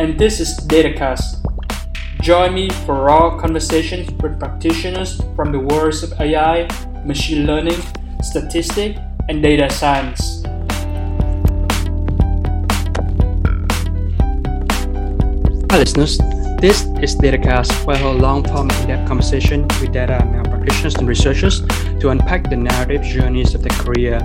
and this is DataCast. Join me for raw conversations with practitioners from the worlds of AI, machine learning, statistics, and data science. Hi, listeners. This is DataCast, where I hold long-form in-depth conversation with data and practitioners and researchers to unpack the narrative journeys of their career.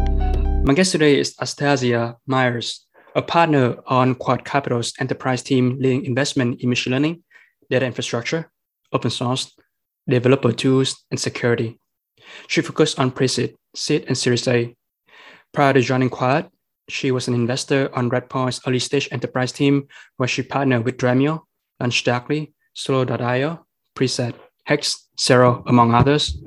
My guest today is Astasia Myers, a partner on Quiet Capital's enterprise team leading investment in machine learning, data infrastructure, open source, developer tools, and security. She focused on pre-seed, seed, and Series A. Prior to joining Quad, she was an investor on Redpoint's early stage enterprise team, where she partnered with Dremio, LaunchDarkly, Solo.io, Preset, Hex, Cyral, among others.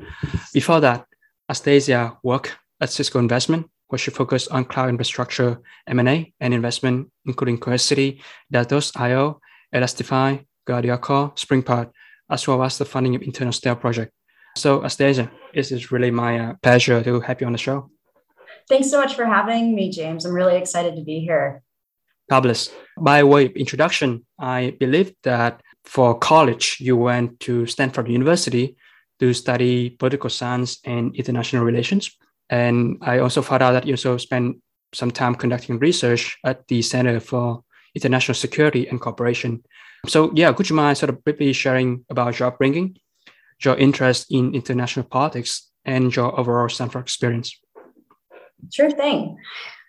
Before that, Astasia worked at Cisco Investment, where should focus on cloud infrastructure, M&A, and investment, including Cohesity, Datos.io, Elastifile, Guardicore, Springpath, as well as the funding of internal stealth project. So, Astasia, it is really my uh, pleasure to have you on the show. Thanks so much for having me, James. I'm really excited to be here. Fabulous. By way of introduction, I believe that for college, you went to Stanford University to study political science and international relations. And I also found out that you also spent some time conducting research at the Center for International Security and Cooperation. So, yeah, could you mind sort of briefly sharing about your upbringing, your interest in international politics, and your overall Stanford experience? Sure thing.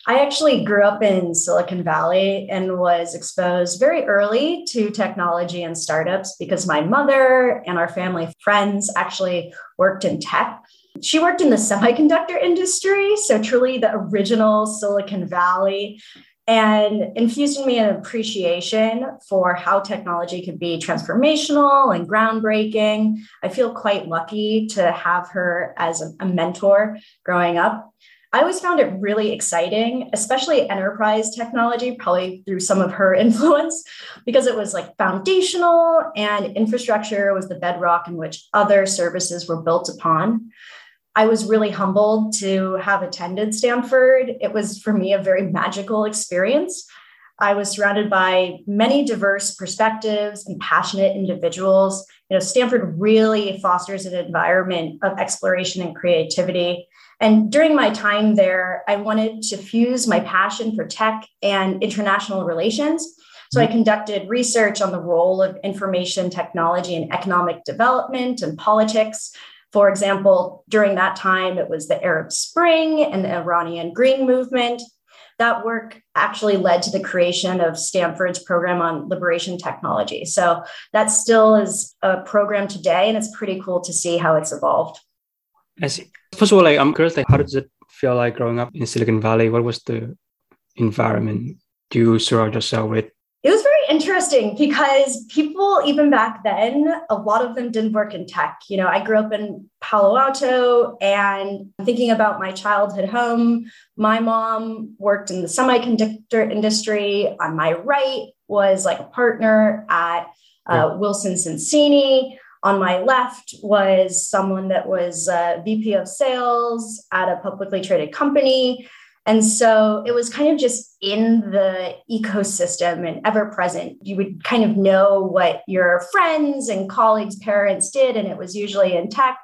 I actually grew up in Silicon Valley and was exposed very early to technology and startups because my mother and our family friends actually worked in tech. She worked in the semiconductor industry, so truly the original Silicon Valley, and infused in me an appreciation for how technology could be transformational and groundbreaking. I feel quite lucky to have her as a, mentor growing up. I always found it really exciting, especially enterprise technology, probably through some of her influence, because it was like foundational and infrastructure was the bedrock in which other services were built upon. I was really humbled to have attended Stanford. It was for me a very magical experience. I was surrounded by many diverse perspectives and passionate individuals. You know, Stanford really fosters an environment of exploration and creativity and during my time there, I wanted to fuse my passion for tech and international relations. So I conducted research on the role of information technology in economic development and politics. For example, during that time, it was the Arab Spring and the Iranian Green Movement. That work actually led to the creation of Stanford's program on liberation technology. So that still is a program today, and it's pretty cool to see how it's evolved. I see. First of all, like I'm curious, like how does it feel like growing up in Silicon Valley? What was the environment Do you surround yourself with? It was interesting because people, even back then, a lot of them didn't work in tech. You know, I grew up in Palo Alto and thinking about my childhood home, my mom worked in the semiconductor industry. On my right was like a partner at uh, Wilson Sonsini on my left was someone that was a VP of sales at a publicly traded company. And so it was kind of just in the ecosystem and ever present. You would kind of know what your friends and colleagues' parents did, and it was usually in tech.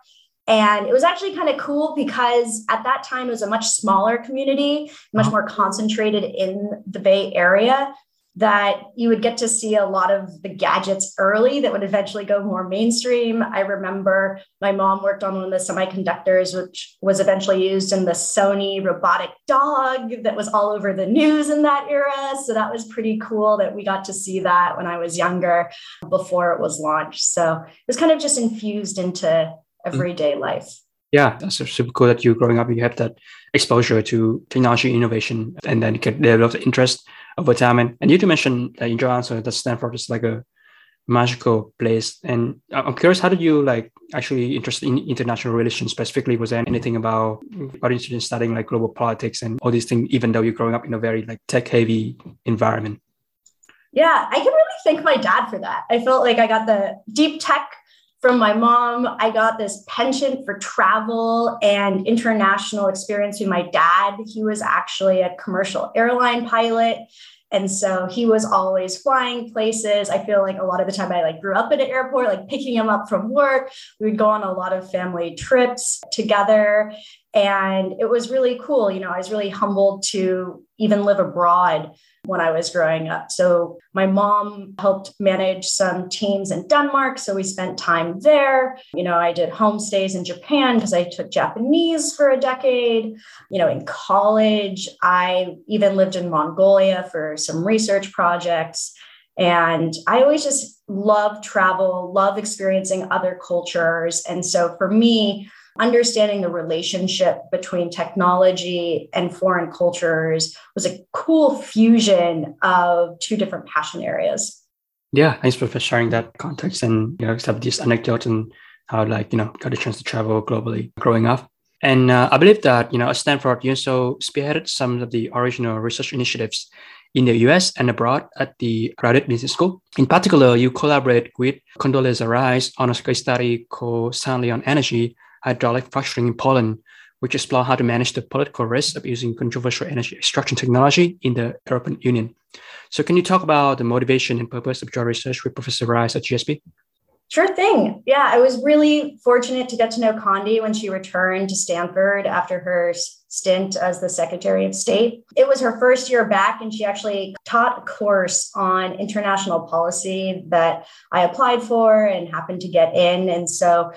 And it was actually kind of cool because at that time it was a much smaller community, much more concentrated in the Bay Area that you would get to see a lot of the gadgets early that would eventually go more mainstream. I remember my mom worked on one of the semiconductors, which was eventually used in the Sony robotic dog that was all over the news in that era. So that was pretty cool that we got to see that when I was younger before it was launched. So it was kind of just infused into mm-hmm. everyday life. Yeah, that's super cool that you growing up, you have that exposure to technology innovation and then you can develop the interest over time. And, and you to mention that in your answer that Stanford is like a magical place. And I'm curious, how did you like actually interested in international relations specifically? Was there anything about are interested in studying like global politics and all these things, even though you're growing up in a very like tech heavy environment? Yeah, I can really thank my dad for that. I felt like I got the deep tech from my mom. I got this penchant for travel and international experience through my dad. He was actually a commercial airline pilot. And so he was always flying places. I feel like a lot of the time I like grew up at an airport, like picking him up from work. We would go on a lot of family trips together. And it was really cool. You know, I was really humbled to even live abroad when I was growing up. So my mom helped manage some teams in Denmark. So we spent time there. You know, I did homestays in Japan because I took Japanese for a decade. You know, in college, I even lived in Mongolia for some research projects. And I always just love travel, love experiencing other cultures. And so for me, understanding the relationship between technology and foreign cultures was a cool fusion of two different passion areas. Yeah, thanks for sharing that context and you know have these anecdotes and how like you know got a chance to travel globally growing up. And uh, I believe that you know at Stanford, you also spearheaded some of the original research initiatives in the US and abroad at the Graduate Business School. In particular, you collaborate with Condoleezza Rice on a case study called Soundly Leon Energy, hydraulic fracturing in Poland, which explore how to manage the political risk of using controversial energy extraction technology in the European Union. So, can you talk about the motivation and purpose of your research with Professor Rice at GSB? Sure thing. Yeah, I was really fortunate to get to know Condi when she returned to Stanford after her stint as the Secretary of State. It was her first year back, and she actually taught a course on international policy that I applied for and happened to get in. And so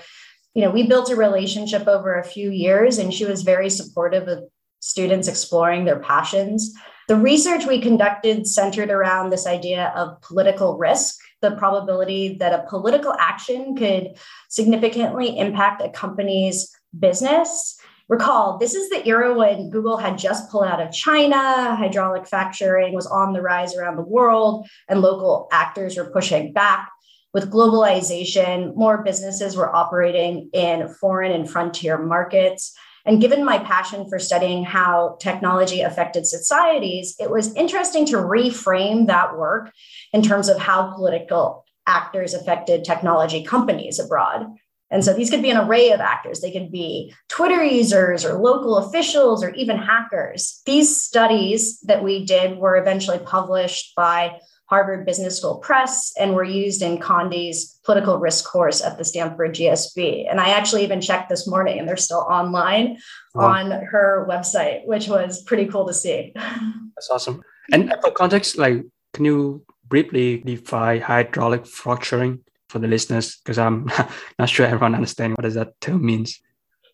you know, we built a relationship over a few years, and she was very supportive of students exploring their passions. The research we conducted centered around this idea of political risk, the probability that a political action could significantly impact a company's business. Recall, this is the era when Google had just pulled out of China, hydraulic fracturing was on the rise around the world, and local actors were pushing back with globalization, more businesses were operating in foreign and frontier markets. And given my passion for studying how technology affected societies, it was interesting to reframe that work in terms of how political actors affected technology companies abroad. And so these could be an array of actors. They could be Twitter users or local officials or even hackers. These studies that we did were eventually published by Harvard Business School Press and were used in Condi's political risk course at the Stanford GSB. And I actually even checked this morning and they're still online oh. on her website, which was pretty cool to see. That's awesome. And for context, like, can you briefly define hydraulic fracturing for the listeners? Because I'm not sure everyone understands what does that term means.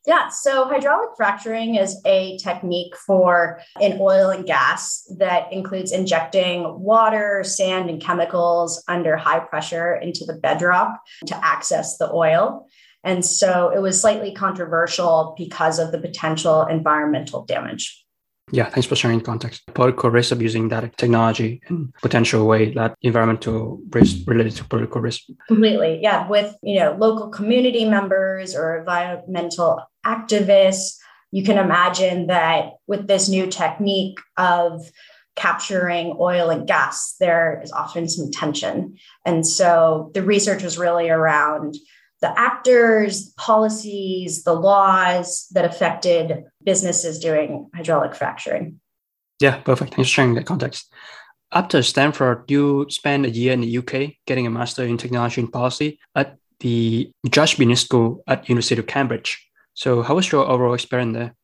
Yeah, so hydraulic fracturing is a technique for in oil and gas that includes injecting water, sand, and chemicals under high pressure into the bedrock to access the oil. And so it was slightly controversial because of the potential environmental damage. Yeah, thanks for sharing context. Political risk of using that technology in potential way that environmental risk related to political risk. Completely. Yeah. With, you know, local community members or environmental activists, you can imagine that with this new technique of capturing oil and gas, there is often some tension. And so the research was really around the actors, policies, the laws that affected businesses doing hydraulic fracturing. Yeah, perfect. Thanks for sharing that context. After Stanford, you spent a year in the UK getting a master in technology and policy at the Judge Business School at University of Cambridge. So, how was your overall experience there?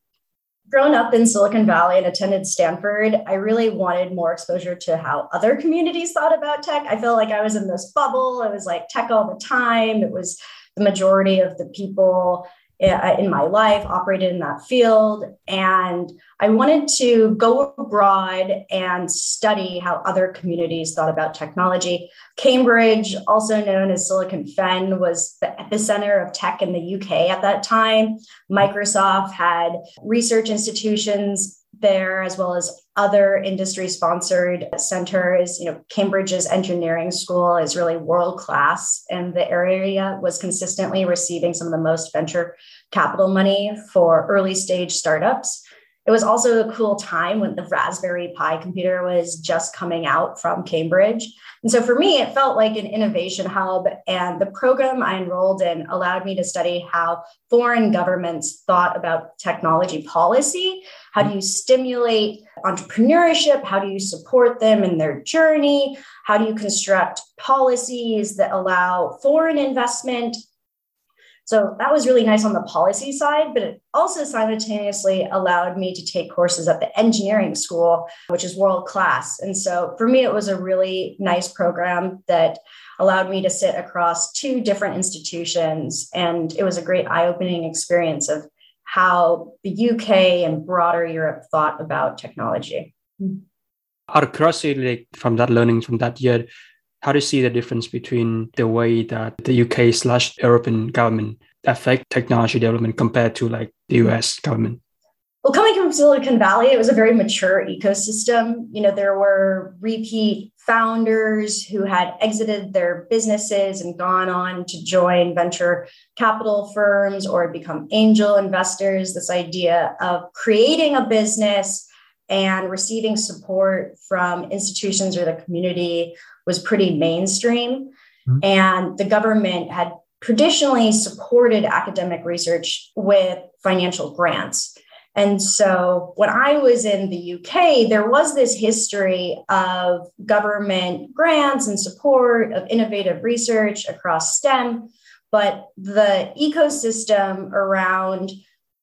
Grown up in Silicon Valley and attended Stanford, I really wanted more exposure to how other communities thought about tech. I feel like I was in this bubble. It was like tech all the time. It was the majority of the people Uh, in my life operated in that field. And I wanted to go abroad and study how other communities thought about technology. Cambridge, also known as Silicon Fen, was the epicenter of tech in the UK at that time. Microsoft had research institutions there, as well as other industry sponsored centers. You know, Cambridge's engineering school is really world class, and the area was consistently receiving some of the most venture capital money for early stage startups. It was also a cool time when the Raspberry Pi computer was just coming out from Cambridge. And so for me, it felt like an innovation hub. And the program I enrolled in allowed me to study how foreign governments thought about technology policy. How do you stimulate entrepreneurship? How do you support them in their journey? How do you construct policies that allow foreign investment so that was really nice on the policy side, but it also simultaneously allowed me to take courses at the engineering school, which is world class. And so for me, it was a really nice program that allowed me to sit across two different institutions. And it was a great eye opening experience of how the UK and broader Europe thought about technology. Out of curiosity, like from that learning from that year, how do you see the difference between the way that the UK slash European government affect technology development compared to like the US government? Well, coming from Silicon Valley, it was a very mature ecosystem. You know, there were repeat founders who had exited their businesses and gone on to join venture capital firms or become angel investors. This idea of creating a business and receiving support from institutions or the community was pretty mainstream. Mm-hmm. And the government had traditionally supported academic research with financial grants. And so when I was in the UK, there was this history of government grants and support of innovative research across STEM, but the ecosystem around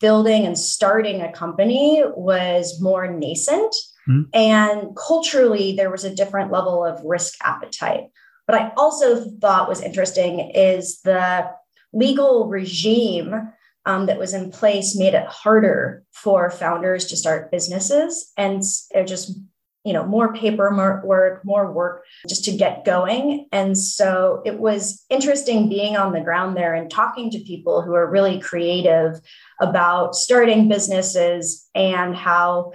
building and starting a company was more nascent. Mm-hmm. And culturally, there was a different level of risk appetite. What I also thought was interesting is the legal regime um, that was in place made it harder for founders to start businesses and just you know more paperwork more work just to get going and so it was interesting being on the ground there and talking to people who are really creative about starting businesses and how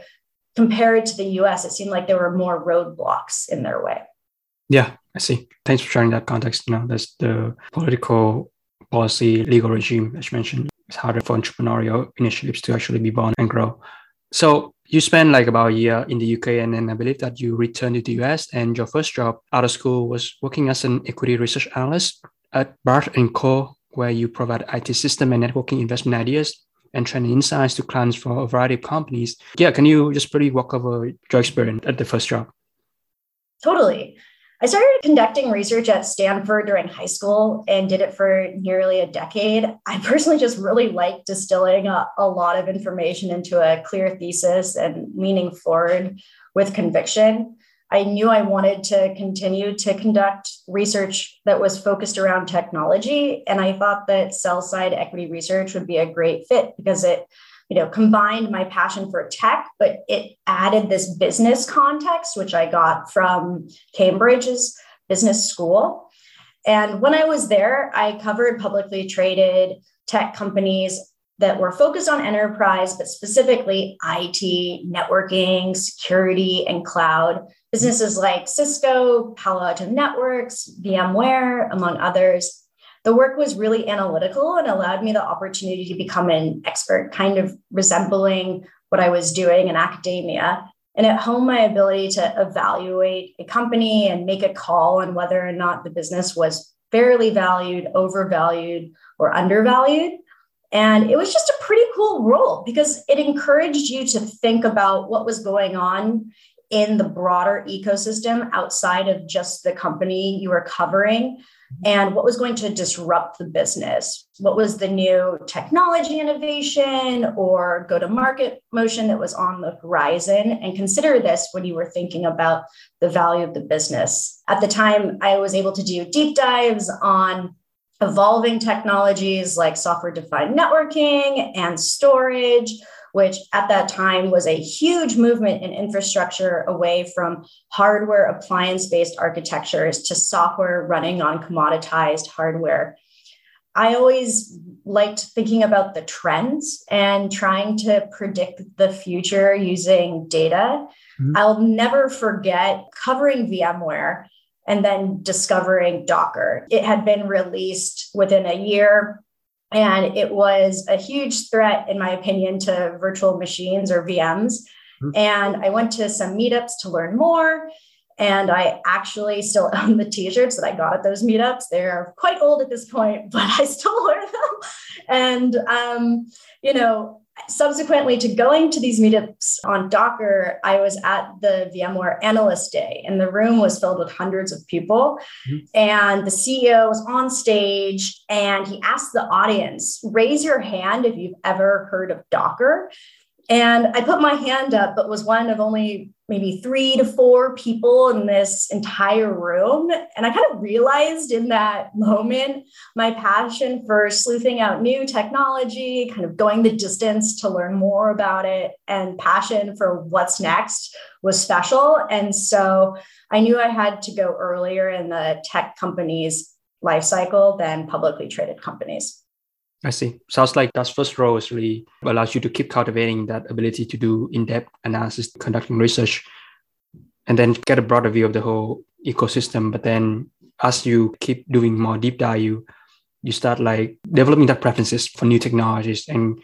compared to the US it seemed like there were more roadblocks in their way. Yeah i see. Thanks for sharing that context. You know there's the political policy legal regime as you mentioned. It's harder for entrepreneurial initiatives to actually be born and grow. So you spent like about a year in the UK, and then I believe that you returned to the US. And your first job out of school was working as an equity research analyst at Baird and Co, where you provide IT system and networking investment ideas and training insights to clients for a variety of companies. Yeah, can you just pretty walk over your experience at the first job? Totally. I started conducting research at Stanford during high school and did it for nearly a decade. I personally just really like distilling a, a, lot of information into a clear thesis and leaning forward with conviction. I knew I wanted to continue to conduct research that was focused around technology. And I thought that sell side equity research would be a great fit because it you know combined my passion for tech but it added this business context which i got from cambridge's business school and when i was there i covered publicly traded tech companies that were focused on enterprise but specifically it networking security and cloud businesses like cisco palo alto networks vmware among others the work was really analytical and allowed me the opportunity to become an expert, kind of resembling what I was doing in academia. And at home, my ability to evaluate a company and make a call on whether or not the business was fairly valued, overvalued, or undervalued. And it was just a pretty cool role because it encouraged you to think about what was going on in the broader ecosystem outside of just the company you were covering mm-hmm. and what was going to disrupt the business. What was the new technology innovation or go to market motion that was on the horizon? And consider this when you were thinking about the value of the business. At the time, I was able to do deep dives on evolving technologies like software defined networking and storage which at that time was a huge movement in infrastructure away from hardware appliance based architectures to software running on commoditized hardware. I always liked thinking about the trends and trying to predict the future using data. Mm-hmm. I'll never forget covering VMware and then discovering Docker. It had been released within a year. And it was a huge threat, in my opinion, to virtual machines or VMs. Mm-hmm. And I went to some meetups to learn more. And I actually still own the t-shirts that I got at those meetups. They're quite old at this point, but I still wear them. And um, you know, subsequently to going to these meetups on Docker, I was at the VMware Analyst Day, and the room was filled with hundreds of people. Mm-hmm. And the CEO was on stage, and he asked the audience, "Raise your hand if you've ever heard of Docker." And I put my hand up, but was one of only maybe three to four people in this entire room. And I kind of realized in that moment my passion for sleuthing out new technology, kind of going the distance to learn more about it, and passion for what's next was special. And so I knew I had to go earlier in the tech company's life cycle than publicly traded companies. I see. Sounds like that first role is really allows you to keep cultivating that ability to do in-depth analysis, conducting research, and then get a broader view of the whole ecosystem. But then as you keep doing more deep dive, you you start like developing that preferences for new technologies and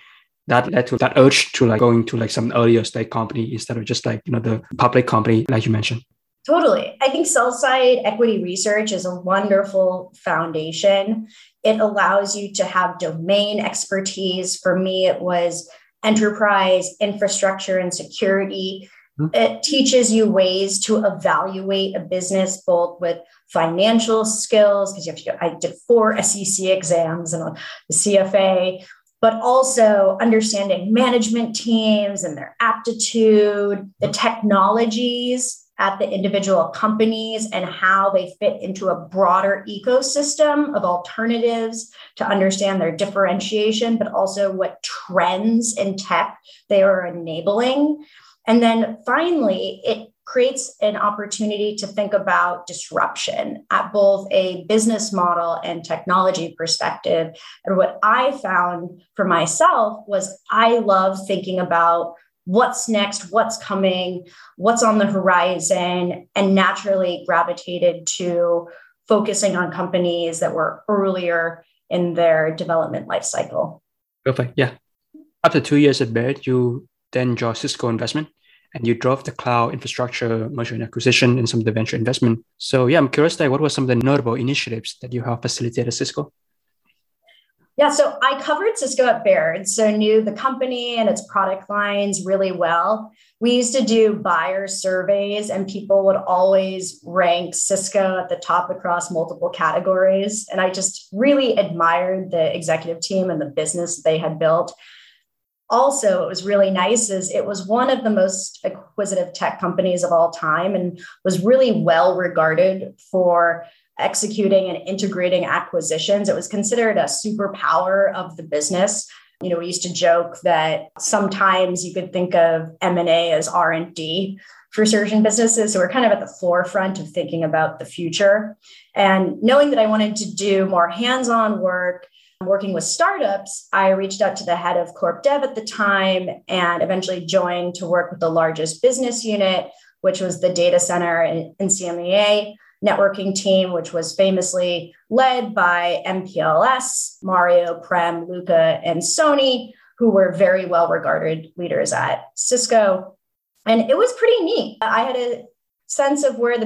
that led to that urge to like going to like some earlier stage company instead of just like you know the public company like you mentioned Totally. I think sell side equity research is a wonderful foundation. It allows you to have domain expertise. For me, it was enterprise, infrastructure, and security. Mm-hmm. It teaches you ways to evaluate a business both with financial skills, because you have to go, I did four SEC exams and the CFA, but also understanding management teams and their aptitude, the technologies at the individual companies and how they fit into a broader ecosystem of alternatives to understand their differentiation, but also what trends in tech they are enabling. And then finally, it creates an opportunity to think about disruption at both a business model and technology perspective. And what I found for myself was I love thinking about what's next, what's coming, what's on the horizon, and naturally gravitated to focusing on companies that were earlier in their development life cycle. Perfect. Yeah. After two years at Baird, you then joined Cisco Investment and you drove the cloud infrastructure merger and acquisition and some of the venture investment. So yeah, I'm curious like what were some of the notable initiatives that you have facilitated at Cisco? Yeah, so I covered Cisco at Baird, so knew the company and its product lines really well. We used to do buyer surveys, and people would always rank Cisco at the top across multiple categories. And I just really admired the executive team and the business they had built. Also, it was really nice is it was one of the most acquisitive tech companies of all time and was really well regarded for executing and integrating acquisitions. It was considered a superpower of the business. You know, we used to joke that sometimes you could think of M&A as R&D for certain businesses. So we're kind of at the forefront of thinking about the future. And knowing that I wanted to do more hands-on work, working with startups, I reached out to the head of Corp Dev at the time and eventually joined to work with the largest business unit, which was the data center in, in CMEA networking team, which was famously led by MPLS, Mario, Prem, Luca, and Soni, who were very well regarded leaders at Cisco. And it was pretty neat. I had a sense of where the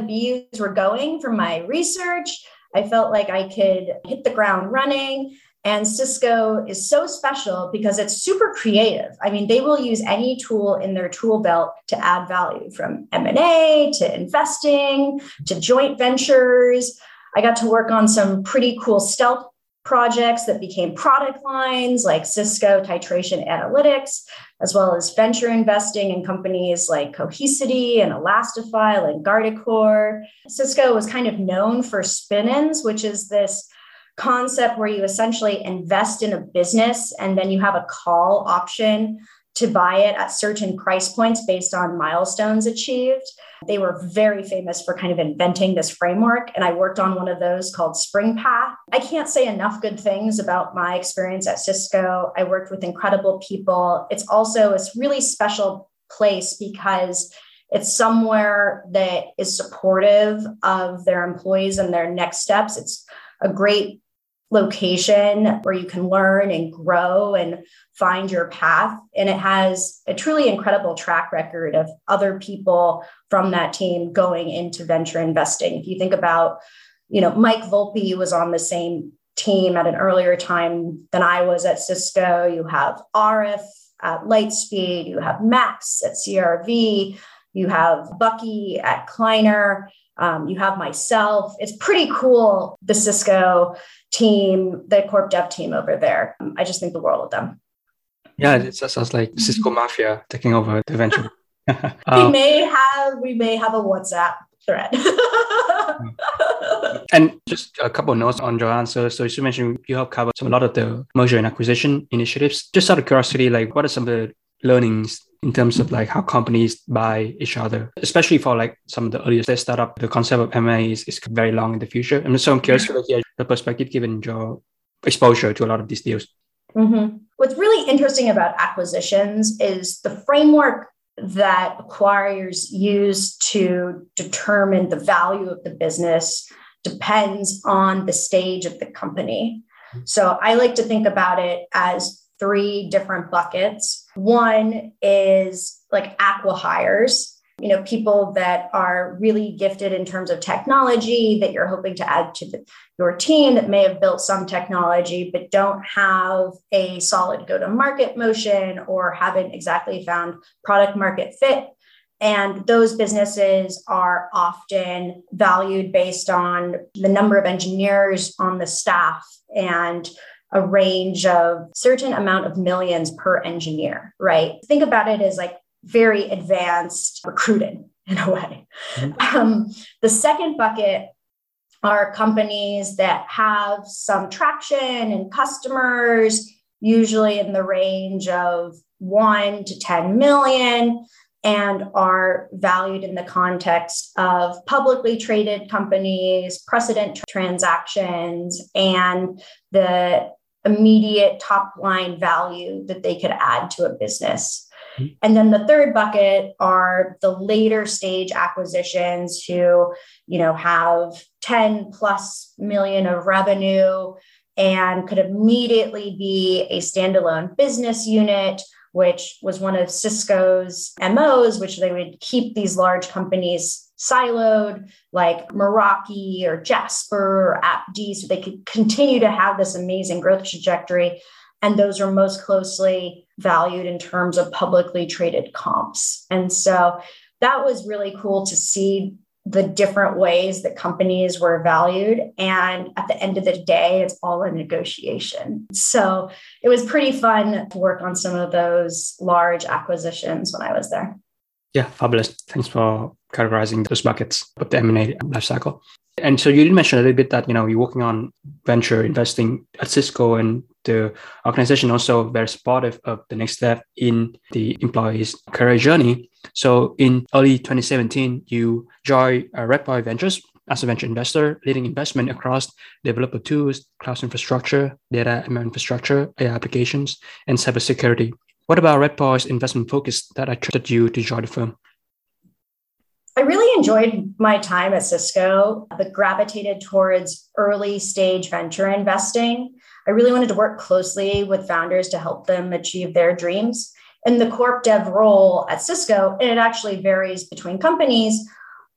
BUs were going from my research. I felt like I could hit the ground running and Cisco is so special because it's super creative. I mean, they will use any tool in their tool belt to add value from M&A to investing to joint ventures. I got to work on some pretty cool stealth projects that became product lines like Cisco Tetration Analytics, as well as venture investing in companies like Cohesity and Elastifile and Guardicore. Cisco was kind of known for spin-ins, which is this concept where you essentially invest in a business and then you have a call option to buy it at certain price points based on milestones achieved. They were very famous for kind of inventing this framework. And I worked on one of those called Springpath. I can't say enough good things about my experience at Cisco. I worked with incredible people. It's also a really special place because it's somewhere that is supportive of their employees and their next steps. It's a great location where you can learn and grow and find your path. And it has a truly incredible track record of other people from that team going into venture investing. If you think about, you know, Mike Volpi was on the same team at an earlier time than I was at Cisco. You have Arif at Lightspeed, you have Max at CRV, you have Bucky at Kleiner. Um, you have myself. It's pretty cool, the Cisco team, the corp dev team over there. Um, I just think the world of them. Yeah, it sounds like Cisco Mafia taking over the venture. um, we may have we may have a WhatsApp thread. and just a couple of notes on your answer. So you mentioned you have covered some, a lot of the merger and acquisition initiatives. Just out of curiosity, like what are some of the learnings in terms of like how companies buy each other, especially for like some of the earlier startup, the concept of M&A is, is very long in the future. And so I'm curious to hear the perspective given your exposure to a lot of these deals. Mm-hmm. What's really interesting about acquisitions is the framework that acquirers use to determine the value of the business depends on the stage of the company. So I like to think about it as three different buckets. One is like acqui-hires, you know, people that are really gifted in terms of technology that you're hoping to add to the, your team that may have built some technology, but don't have a solid go to market motion or haven't exactly found product market fit. And those businesses are often valued based on the number of engineers on the staff and a range of certain amount of millions per engineer, right? Think about it as like very advanced recruiting in a way. Mm-hmm. Um, the second bucket are companies that have some traction and customers, usually in the range of one to 10 million, and are valued in the context of publicly traded companies, precedent transactions, and the immediate top line value that they could add to a business. Mm-hmm. And then the third bucket are the later stage acquisitions who, you know, have 10 plus million of revenue and could immediately be a standalone business unit which was one of Cisco's MOs, which they would keep these large companies siloed, like Meraki or Jasper or AppD, so they could continue to have this amazing growth trajectory. And those are most closely valued in terms of publicly traded comps. And so that was really cool to see the different ways that companies were valued. And at the end of the day, it's all a negotiation. So it was pretty fun to work on some of those large acquisitions when I was there. Yeah, fabulous. Thanks for categorizing those buckets of the M&A lifecycle. And so you did mention a little bit that, you know, you're working on venture investing at Cisco and the organization also very supportive of the next step in the employee's career journey. So in early 2017, you joined uh, Redpoint Ventures as a venture investor, leading investment across developer tools, cloud infrastructure, data infrastructure, AI applications, and cybersecurity. What about Redpoint's investment focus that attracted you to join the firm? I really enjoyed my time at Cisco, but gravitated towards early stage venture investing. I really wanted to work closely with founders to help them achieve their dreams. And the corp dev role at Cisco, and it actually varies between companies.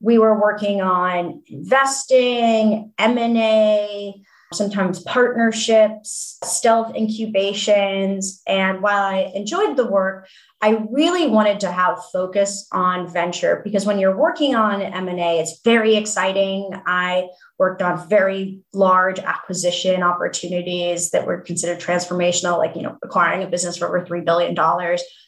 We were working on investing, M&A, sometimes partnerships, stealth incubations. And while I enjoyed the work, I really wanted to have focus on venture because when you're working on M&A, it's very exciting. I worked on very large acquisition opportunities that were considered transformational, like, you know, acquiring a business for over $3 billion.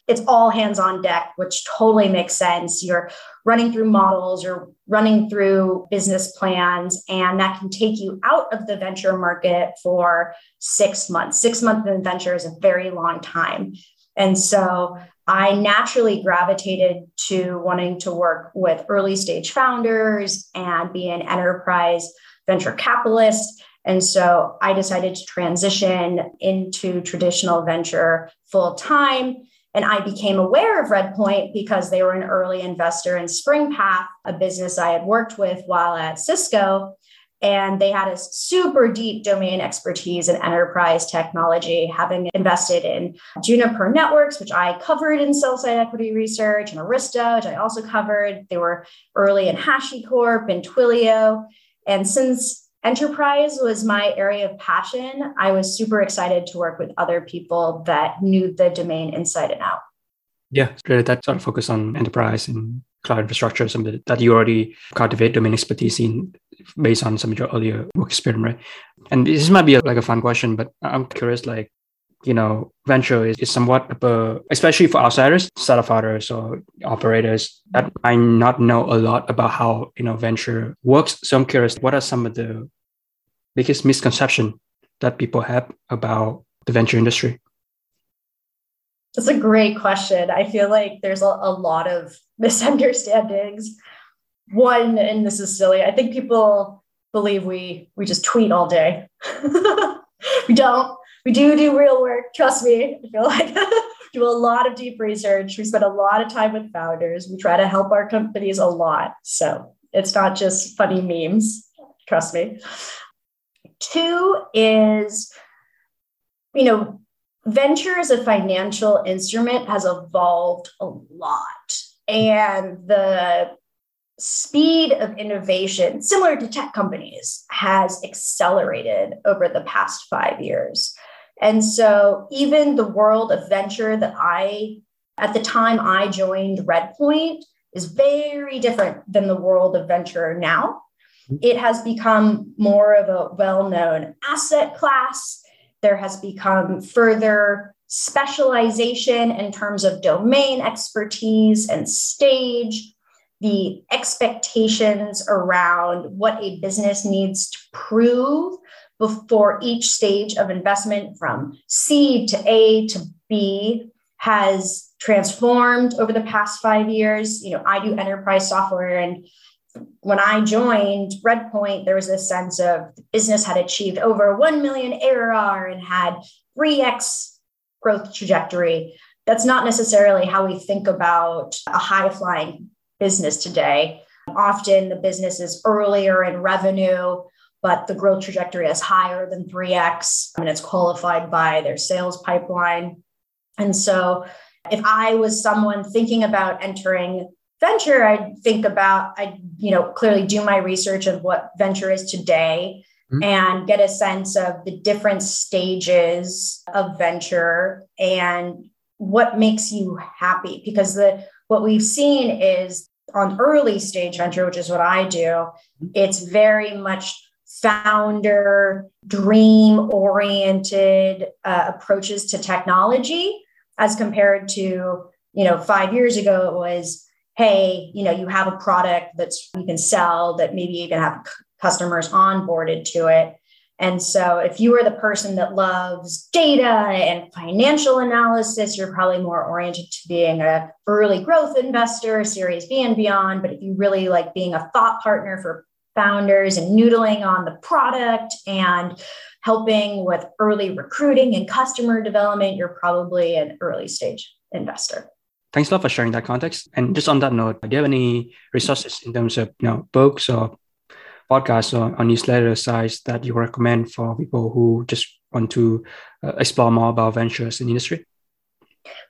It's all hands on deck, which totally makes sense. You're running through models, you're running through business plans, and that can take you out of the venture market for six months. Six months in venture is a very long time. And so I naturally gravitated to wanting to work with early stage founders and be an enterprise venture capitalist. And so I decided to transition into traditional venture full time. And I became aware of Redpoint because they were an early investor in Springpath, a business I had worked with while at Cisco. And they had a super deep domain expertise in enterprise technology, having invested in Juniper Networks, which I covered in sell side equity research, and Arista, which I also covered. They were early in HashiCorp and Twilio. And since enterprise was my area of passion, I was super excited to work with other people that knew the domain inside and out. Yeah, really that sort of focus on enterprise and cloud infrastructure, something that you already cultivate domain expertise in based on some of your earlier work experience, right? And this might be a, like a fun question, but I'm curious, like, you know, venture is, is somewhat, uh, especially for outsiders, startup founders or operators that might not know a lot about how, you know, venture works. So I'm curious, what are some of the biggest misconception that people have about the venture industry? That's a great question. I feel like there's a, a lot of misunderstandings. One, and this is silly, I think people believe we we just tweet all day. we don't. We do do real work. Trust me. I feel like do a lot of deep research. We spend a lot of time with founders. We try to help our companies a lot. So it's not just funny memes. Trust me. Two is, you know, venture as a financial instrument has evolved a lot. And the speed of innovation, similar to tech companies, has accelerated over the past five years. And so, even the world of venture that I, at the time I joined Redpoint, is very different than the world of venture now. Mm-hmm. It has become more of a well known asset class. There has become further specialization in terms of domain expertise and stage, the expectations around what a business needs to prove before each stage of investment from seed to A to B has transformed over the past five years. You know, I do enterprise software and when I joined Redpoint, there was a sense of the business had achieved over 1 million ARR and had 3x growth trajectory. That's not necessarily how we think about a high flying business today. Often the business is earlier in revenue, but the growth trajectory is higher than 3x and it's qualified by their sales pipeline. And so if I was someone thinking about entering venture, I'd think about, I, you know, clearly do my research of what venture is today mm-hmm. and get a sense of the different stages of venture and what makes you happy. Because the what we've seen is on early stage venture, which is what I do, mm-hmm. it's very much founder dream oriented uh, approaches to technology as compared to you know five years ago it was hey, you know, you have a product that's you can sell that maybe you can have customers onboarded to it. And so if you are the person that loves data and financial analysis, you're probably more oriented to being a early growth investor, series B and beyond. But if you really like being a thought partner for founders and noodling on the product and helping with early recruiting and customer development, you're probably an early stage investor. Thanks a lot for sharing that context. And just on that note, do you have any resources in terms of you know books or podcasts or, or newsletter sites that you recommend for people who just want to uh, explore more about ventures in industry?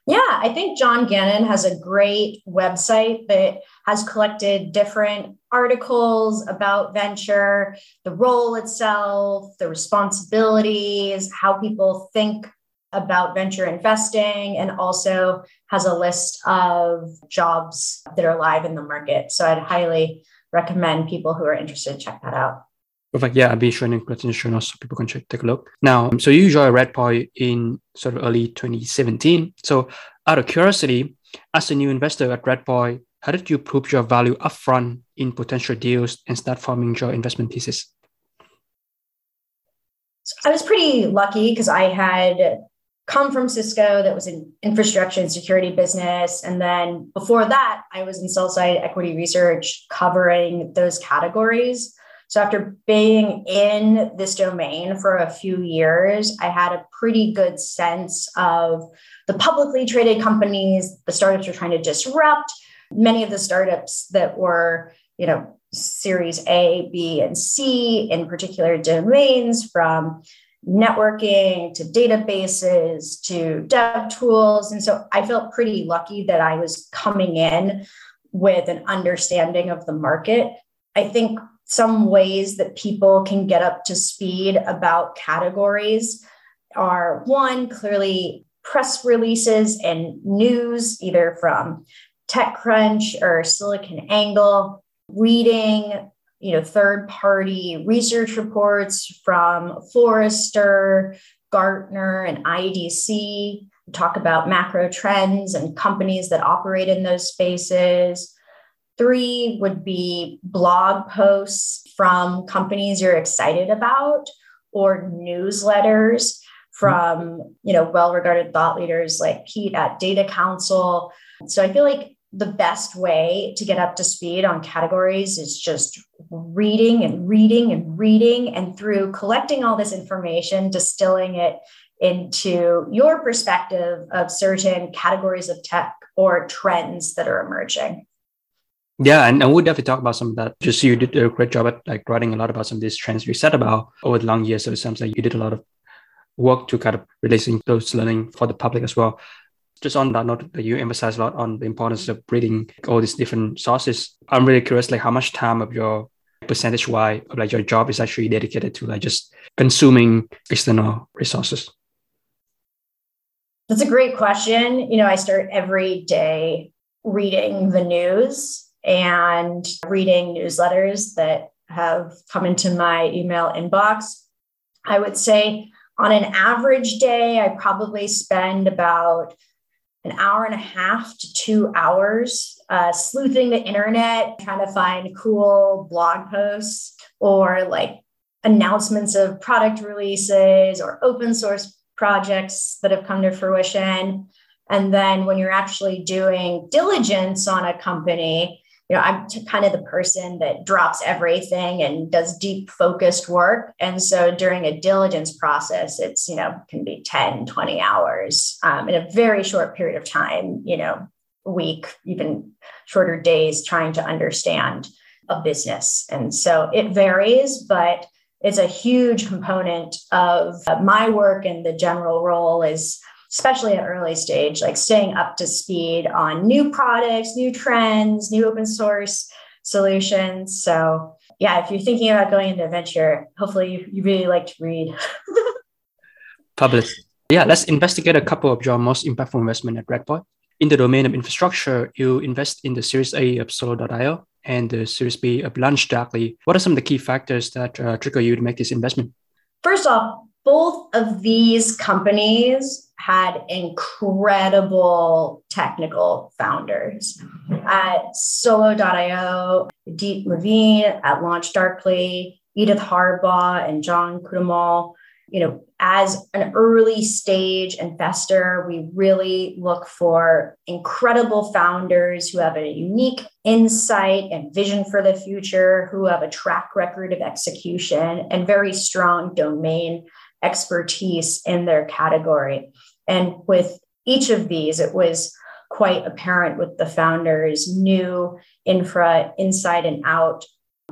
Yeah, I think John Gannon has a great website that has collected different articles about venture, the role itself, the responsibilities, how people think about venture investing and also has a list of jobs that are live in the market. So I'd highly recommend people who are interested check that out. Perfect. Yeah, I'll be showing in the show so people can check, take a look. Now, um, so you joined Redpoint in sort of early 2017. So out of curiosity, as a new investor at Redpoint, how did you prove your value upfront in potential deals and start forming your investment thesis? I was pretty lucky because I had come from Cisco that was an infrastructure and security business. And then before that, I was in sell side equity research covering those categories. So after being in this domain for a few years, I had a pretty good sense of the publicly traded companies, the startups are trying to disrupt. Many of the startups that were, you know, series A, B, and C in particular domains from networking to databases to dev tools. And so I felt pretty lucky that I was coming in with an understanding of the market. I think some ways that people can get up to speed about categories are one, clearly press releases and news, either from TechCrunch or SiliconANGLE, reading you know third party research reports from Forrester, Gartner, and IDC talk about macro trends and companies that operate in those spaces. Three would be blog posts from companies you're excited about or newsletters from you know well-regarded thought leaders like Pete at Data Council. So I feel like the best way to get up to speed on categories is just reading and reading and reading and through collecting all this information distilling it into your perspective of certain categories of tech or trends that are emerging yeah, and, and we'll definitely talk about some of that. Just you did a great job at like writing a lot about some of these trends you said about over the long years. So it sounds like you did a lot of work to kind of releasing those learning for the public as well. Just on that note that you emphasize a lot on the importance of reading all these different sources. I'm really curious like how much time of your percentage wise of like your job is actually dedicated to like just consuming external resources? That's a great question. You know i start every day reading the news and reading newsletters that have come into my email inbox i would say on an average day i probably spend about an hour and a half to two hours uh, sleuthing the internet, trying to find cool blog posts or like announcements of product releases or open source projects that have come to fruition. And then when you're actually doing diligence on a company, you know, I'm kind of the person that drops everything and does deep focused work. And so during a diligence process, it's, you know, can be 10, 20 hours um, in a very short period of time, you know, week, even shorter days trying to understand a business. And so it varies, but it's a huge component of my work and the general role is especially at early stage, like staying up to speed on new products, new trends, new open source solutions. So, yeah, if you're thinking about going into venture, hopefully you, you really like to read. Publish. Yeah, let's investigate a couple of your most impactful investment at Redpoint. In the domain of infrastructure, you invest in the Series A of Solo.io and the Series B of LaunchDarkly. What are some of the key factors that uh, trigger you to make this investment? First off, both of these companies had incredible technical founders at solo.io, Idit Levine at LaunchDarkly, Edith Harbaugh and John Kodumal. You know, as an early stage investor, we really look for incredible founders who have a unique insight and vision for the future, who have a track record of execution and very strong domain expertise in their category. And with each of these, it was quite apparent with the founders new infra inside and out.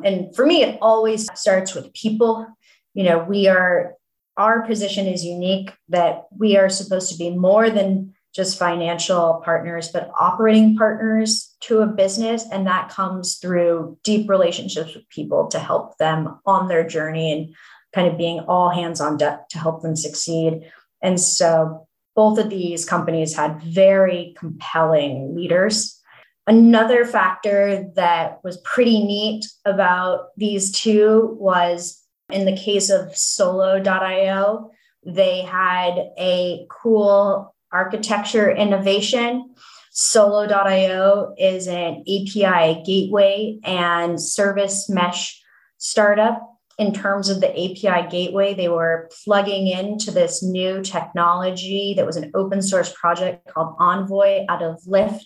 And for me, it always starts with people. You know, we are, our position is unique that we are supposed to be more than just financial partners, but operating partners to a business. And that comes through deep relationships with people to help them on their journey and kind of being all hands on deck to help them succeed. And so both of these companies had very compelling leaders. Another factor that was pretty neat about these two was in the case of solo.io, they had a cool architecture innovation. Solo.io is an API gateway and service mesh startup in terms of the API gateway. They were plugging into this new technology that was an open source project called Envoy out of Lyft.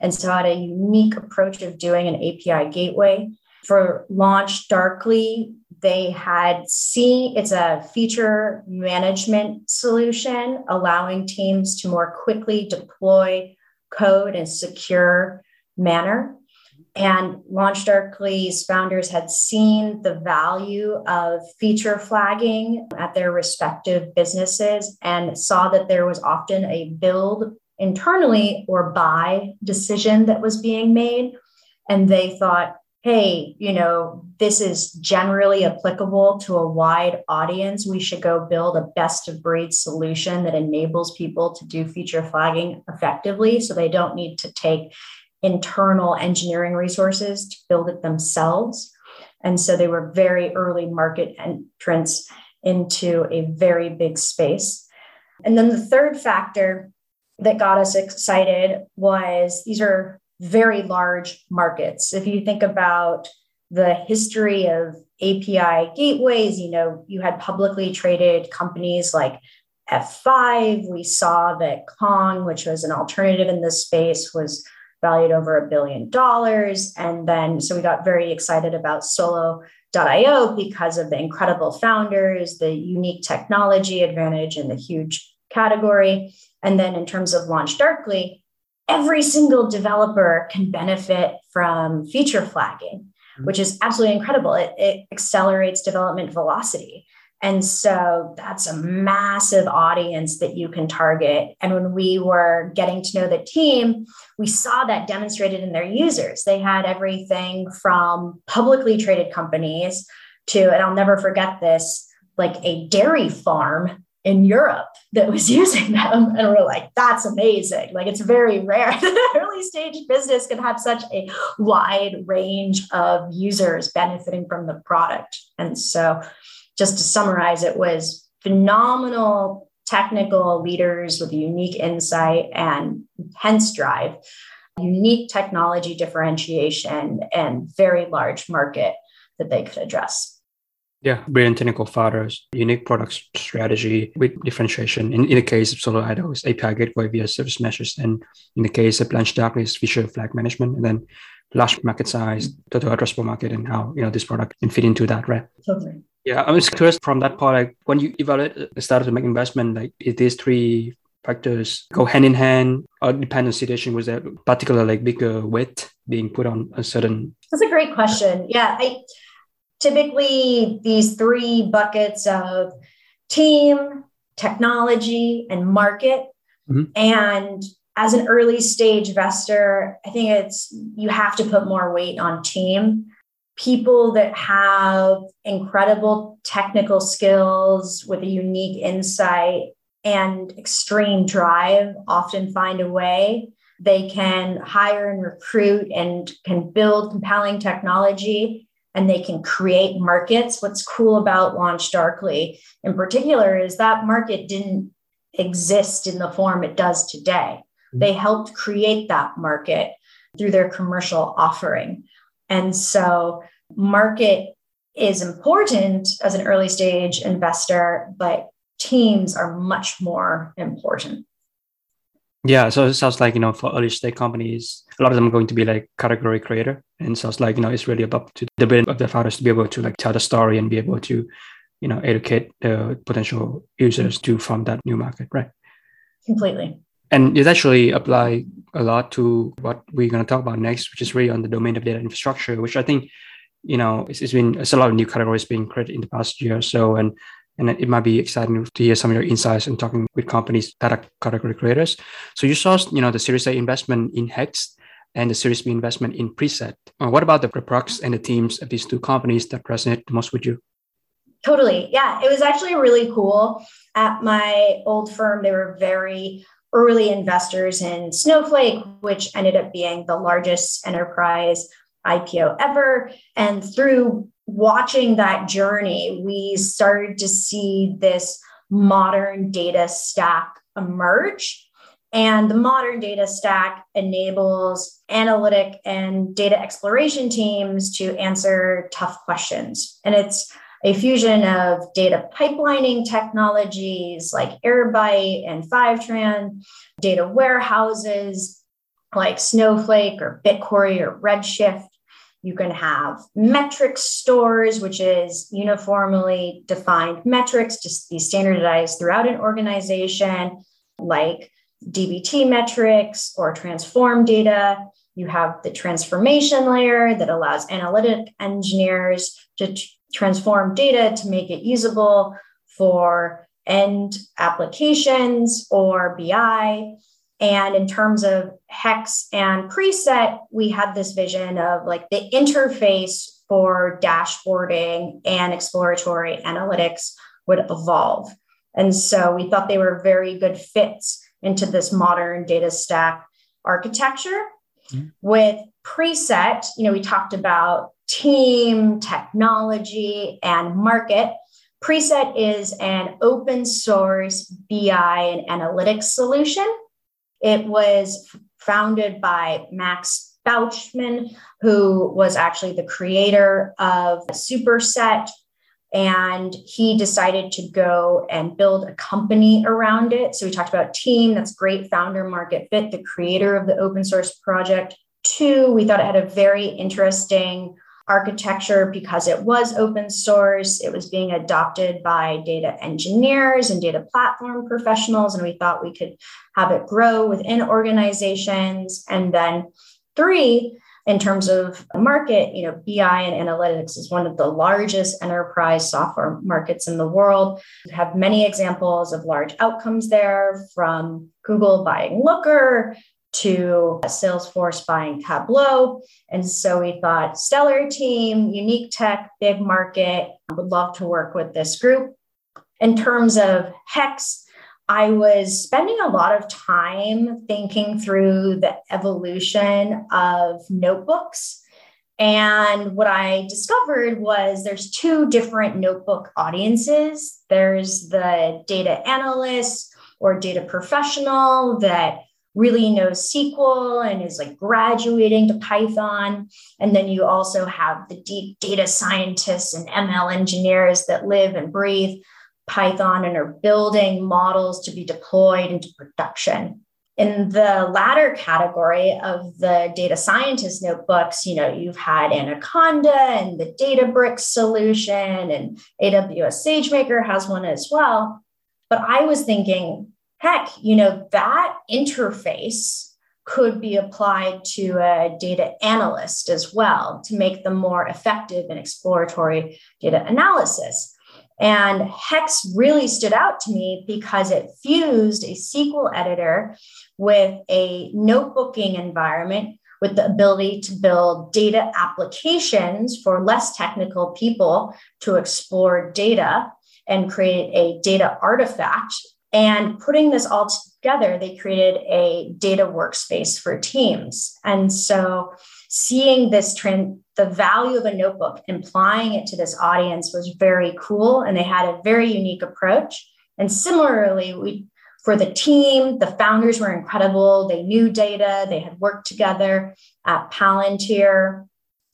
And so had a unique approach of doing an API gateway. For Launch Darkly, they had C, it's a feature management solution allowing teams to more quickly deploy code in secure manner and Launch Darkly's founders had seen the value of feature flagging at their respective businesses and saw that there was often a build internally or buy decision that was being made. And they thought, hey, you know, this is generally applicable to a wide audience. We should go build a best of breed solution that enables people to do feature flagging effectively so they don't need to take internal engineering resources to build it themselves. And so they were very early market entrants into a very big space. And then the third factor that got us excited was these are very large markets. If you think about the history of API gateways, you know, you had publicly traded companies like F5. We saw that Kong, which was an alternative in this space, was valued over a billion dollars. And then, so we got very excited about solo.io because of the incredible founders, the unique technology advantage, and the huge category. And then, in terms of Launch Darkly, every single developer can benefit from feature flagging, mm-hmm. which is absolutely incredible. It, it accelerates development velocity. And so that's a massive audience that you can target. And when we were getting to know the team, we saw that demonstrated in their users. They had everything from publicly traded companies to, and I'll never forget this, like a dairy farm in Europe that was using them. And we're like, that's amazing. Like it's very rare that an early stage business can have such a wide range of users benefiting from the product. And so just to summarize, it was phenomenal technical leaders with unique insight and intense drive, unique technology differentiation, and very large market that they could address. Yeah, brilliant technical founders, unique product strategy with differentiation. In, in the case of Solo.io's, API gateway via service meshes, and in the case of Launch Darkly's feature flag management, and then large market size, total addressable market, and how you know this product can fit into that, right? Totally. Yeah, I'm just curious from that part, like when you evaluate the uh, started to make investment, like is these three factors go hand in hand or depend on situation? Was there particular like bigger weight being put on a certain? That's a great question. Yeah, I typically these three buckets of team, technology, and market. Mm-hmm. And as an early stage investor, I think it's you have to put more weight on team people that have incredible technical skills with a unique insight and extreme drive often find a way. They can hire and recruit and can build compelling technology and they can create markets. What's cool about Launch Darkly in particular is that market didn't exist in the form it does today. Mm-hmm. They helped create that market through their commercial offering. And so, market is important as an early stage investor, but teams are much more important. Yeah, so it sounds like you know for early stage companies, a lot of them are going to be like category creator, and sounds like you know it's really up to the brain of the founders to be able to like tell the story and be able to, you know, educate the potential users to from that new market, right? Completely and it actually apply a lot to what we're going to talk about next, which is really on the domain of data infrastructure, which I think, you know, it's, it's been it's a lot of new categories being created in the past year or so, and and it might be exciting to hear some of your insights and talking with companies that are category creators. So you saw, you know, the Series A investment in Hex and the Series B investment in Preset. Uh, what about the products and the teams of these two companies that resonate the most with you? Totally. Yeah, it was actually really cool. At my old firm, they were very early investors in Snowflake, which ended up being the largest enterprise IPO ever. And through watching that journey, we started to see this modern data stack emerge. And the modern data stack enables analytic and data exploration teams to answer tough questions. And it's a fusion of data pipelining technologies like Airbyte and Fivetran, data warehouses like Snowflake or BigQuery or Redshift. You can have metric stores, which is uniformly defined metrics to be standardized throughout an organization, like DBT metrics or transform data. You have the transformation layer that allows analytic engineers to transform data to make it usable for end applications or BI. And in terms of hex and preset, we had this vision of like the interface for dashboarding and exploratory analytics would evolve. And so we thought they were very good fits into this modern data stack architecture. Mm-hmm. With preset, you know, we talked about team, technology, and market. Preset is an open source BI and analytics solution. It was founded by Max Beauchemin, who was actually the creator of Superset. And he decided to go and build a company around it. So we talked about team, that's great founder market fit, the creator of the open source project. Two, we thought it had a very interesting architecture because it was open source. It was being adopted by data engineers and data platform professionals. And we thought we could have it grow within organizations. And then three, in terms of market, you know, BI and analytics is one of the largest enterprise software markets in the world. We have many examples of large outcomes there from Google buying Looker to Salesforce buying Tableau. And so we thought stellar team, unique tech, big market, would love to work with this group. In terms of Hex, I was spending a lot of time thinking through the evolution of notebooks. And what I discovered was there's two different notebook audiences. There's the data analyst or data professional that really knows SQL and is like graduating to Python. And then you also have the deep data scientists and ML engineers that live and breathe Python and are building models to be deployed into production. In the latter category of the data scientist notebooks, you know, you've had Anaconda and the Databricks solution, and AWS SageMaker has one as well. But I was thinking, heck, you know, that interface could be applied to a data analyst as well to make them more effective in exploratory data analysis. And Hex really stood out to me because it fused a SQL editor with a notebooking environment with the ability to build data applications for less technical people to explore data and create a data artifact and putting this all together, they created a data workspace for teams. And so seeing this trend, the value of a notebook, applying it to this audience was very cool. And they had a very unique approach. And similarly, we for the team, the founders were incredible. They knew data, they had worked together at Palantir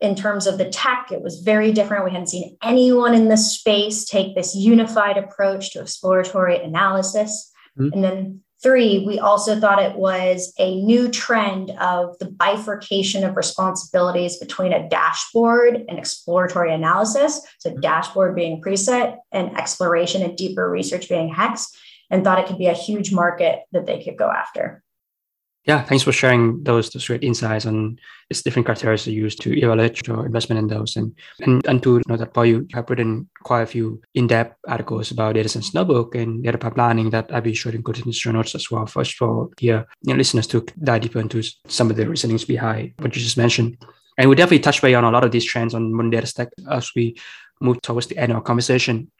in terms of the tech, it was very different. We hadn't seen anyone in this space take this unified approach to exploratory analysis. Mm-hmm. And then three, we also thought it was a new trend of the bifurcation of responsibilities between a dashboard and exploratory analysis. So, mm-hmm. dashboard being preset and exploration and deeper research being hex, and thought it could be a huge market that they could go after yeah, thanks for sharing those those great insights on its different criteria to use to evaluate your investment in those. And and, and to know that Paul, you have written quite a few in-depth articles about data science notebook and data pipelining that I'll be sure to include in the show notes as well. First for here, you know, listeners to dive deeper into some of the reasonings behind what you just mentioned. And we definitely touch base on a lot of these trends on modern data stack as we move towards the end of our conversation.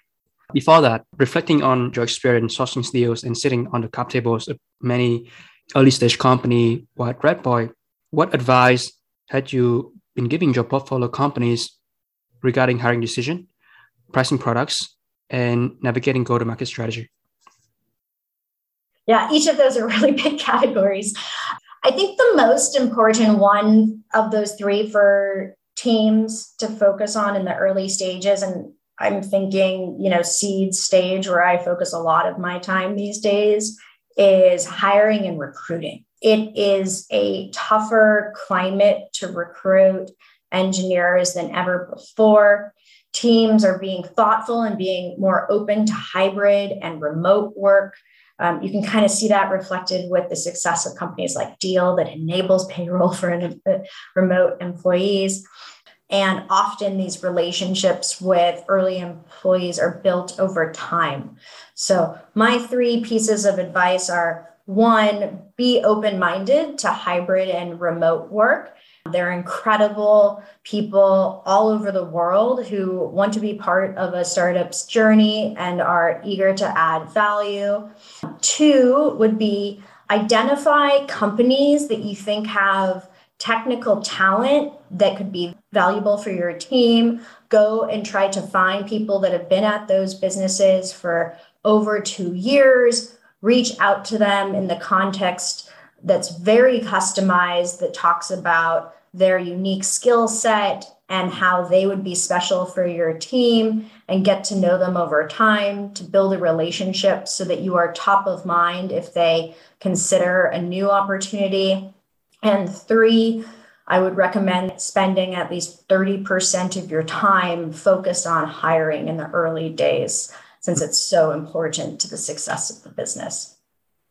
Before that, reflecting on your experience sourcing deals and sitting on the cap tables of many early stage company at Redpoint, what advice had you been giving your portfolio companies regarding hiring decision, pricing products, and navigating go-to-market strategy? Yeah, each of those are really big categories. I think the most important one of those three for teams to focus on in the early stages, and I'm thinking, you know, seed stage where I focus a lot of my time these days is hiring and recruiting. It is a tougher climate to recruit engineers than ever before. Teams are being thoughtful and being more open to hybrid and remote work. Um, you can kind of see that reflected with the success of companies like Deel that enables payroll for an, uh, remote employees. And often these relationships with early employees are built over time. So, my three pieces of advice are one, be open minded to hybrid and remote work. They're incredible people all over the world who want to be part of a startup's journey and are eager to add value. Two would be identify companies that you think have technical talent that could be valuable for your team. Go and try to find people that have been at those businesses for over two years. Reach out to them in the context that's very customized, that talks about their unique skill set and how they would be special for your team and get to know them over time to build a relationship so that you are top of mind if they consider a new opportunity. And three, I would recommend spending at least 30% of your time focused on hiring in the early days, since it's so important to the success of the business.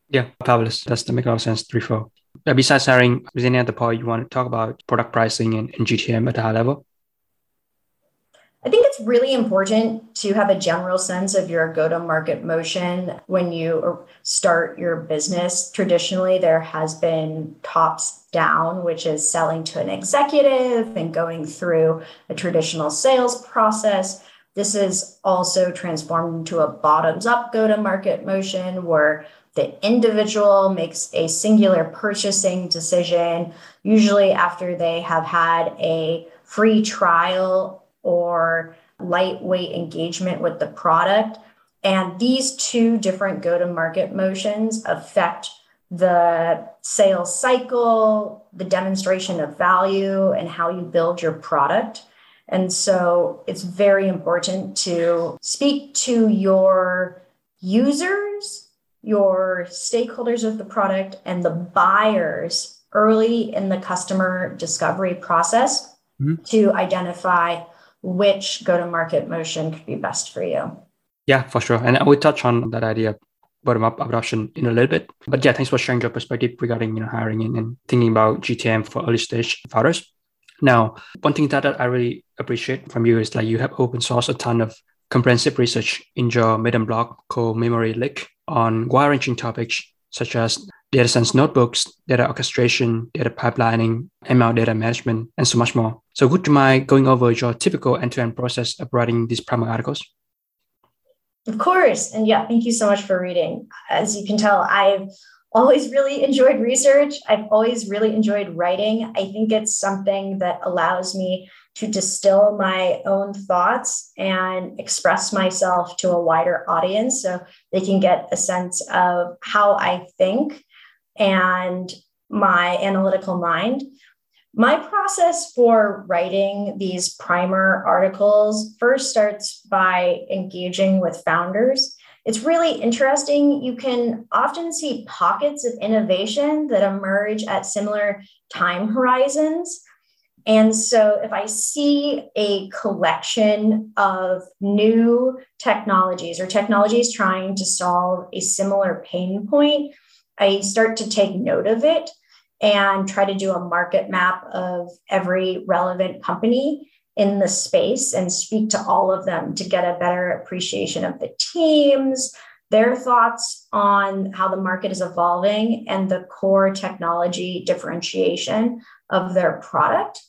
Yeah, fabulous. That's the make a lot of sense. Three, four. Besides hiring, is any other part you want to talk about product pricing and, and GTM at a high level? I think it's really important to have a general sense of your go to market motion when you start your business. Traditionally, there has been tops down, which is selling to an executive and going through a traditional sales process. This is also transformed into a bottoms up go to market motion where the individual makes a singular purchasing decision, usually after they have had a free trial or lightweight engagement with the product. And these two different go to market motions affect the sales cycle, the demonstration of value, and how you build your product. And so it's very important to speak to your users, your stakeholders of the product, and the buyers early in the customer discovery process mm-hmm. to identify which go to market motion could be best for you. Yeah, for sure. And we touch on that idea bottom up adoption in a little bit. But yeah, thanks for sharing your perspective regarding you know hiring and, and thinking about GTM for early stage founders. Now, one thing that I really appreciate from you is like you have open source a ton of comprehensive research in your Medium blog called Memory Leak on wide ranging topics such as data science notebooks, data orchestration, data pipelining, ML data management, and so much more. So would you mind going over your typical end-to-end process of writing these primary articles? Of course. And yeah, thank you so much for reading. As you can tell, I've always really enjoyed research. I've always really enjoyed writing. I think it's something that allows me to distill my own thoughts and express myself to a wider audience so they can get a sense of how I think and my analytical mind. My process for writing these primer articles first starts by engaging with founders. It's really interesting. You can often see pockets of innovation that emerge at similar time horizons. And so, if I see a collection of new technologies or technologies trying to solve a similar pain point, I start to take note of it and try to do a market map of every relevant company in the space and speak to all of them to get a better appreciation of the teams, their thoughts on how the market is evolving, and the core technology differentiation of their product.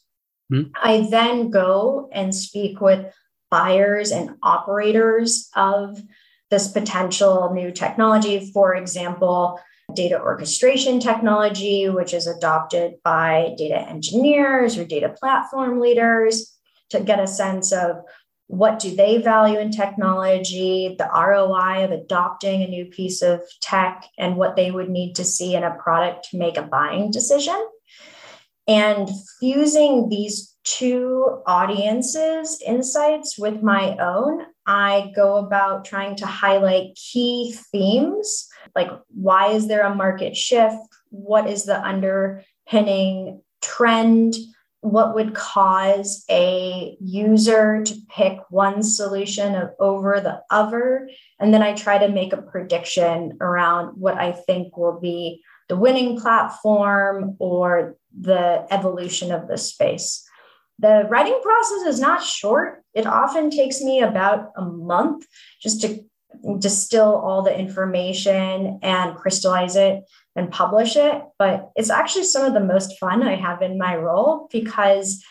Mm-hmm. I then go and speak with buyers and operators of this potential new technology. For example, data orchestration technology, which is adopted by data engineers or data platform leaders to get a sense of what do they value in technology, the ROI of adopting a new piece of tech, and what they would need to see in a product to make a buying decision. And fusing these two audiences insights with my own. I go about trying to highlight key themes like why is there a market shift? What is the underpinning trend? What would cause a user to pick one solution over the other? And then I try to make a prediction around what I think will be the winning platform or the evolution of the space. The writing process is not short. It often takes me about a month just to distill all the information and crystallize it and publish it. But it's actually some of the most fun I have in my role because,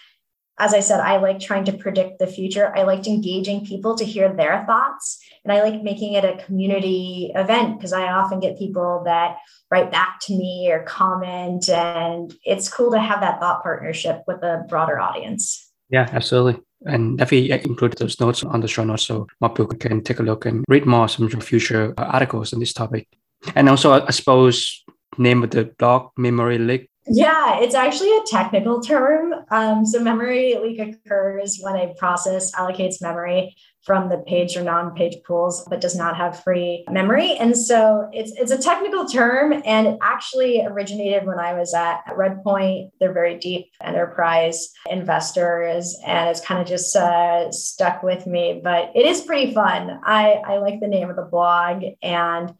as I said, I like trying to predict the future. I liked engaging people to hear their thoughts. And I like making it a community event because I often get people that write back to me or comment. And it's cool to have that thought partnership with a broader audience. Yeah, absolutely. And definitely include those notes on the show notes so more people can take a look and read more some of your future uh, articles on this topic. And also, I suppose, name of the blog, Memory Leak, yeah, it's actually a technical term. Um, so memory leak occurs when a process allocates memory from the page or non-page pools, but does not have free memory. And so it's it's a technical term, and it actually originated when I was at Redpoint. They're very deep enterprise investors, and it's kind of just uh, stuck with me. But it is pretty fun. I I like the name of the blog, and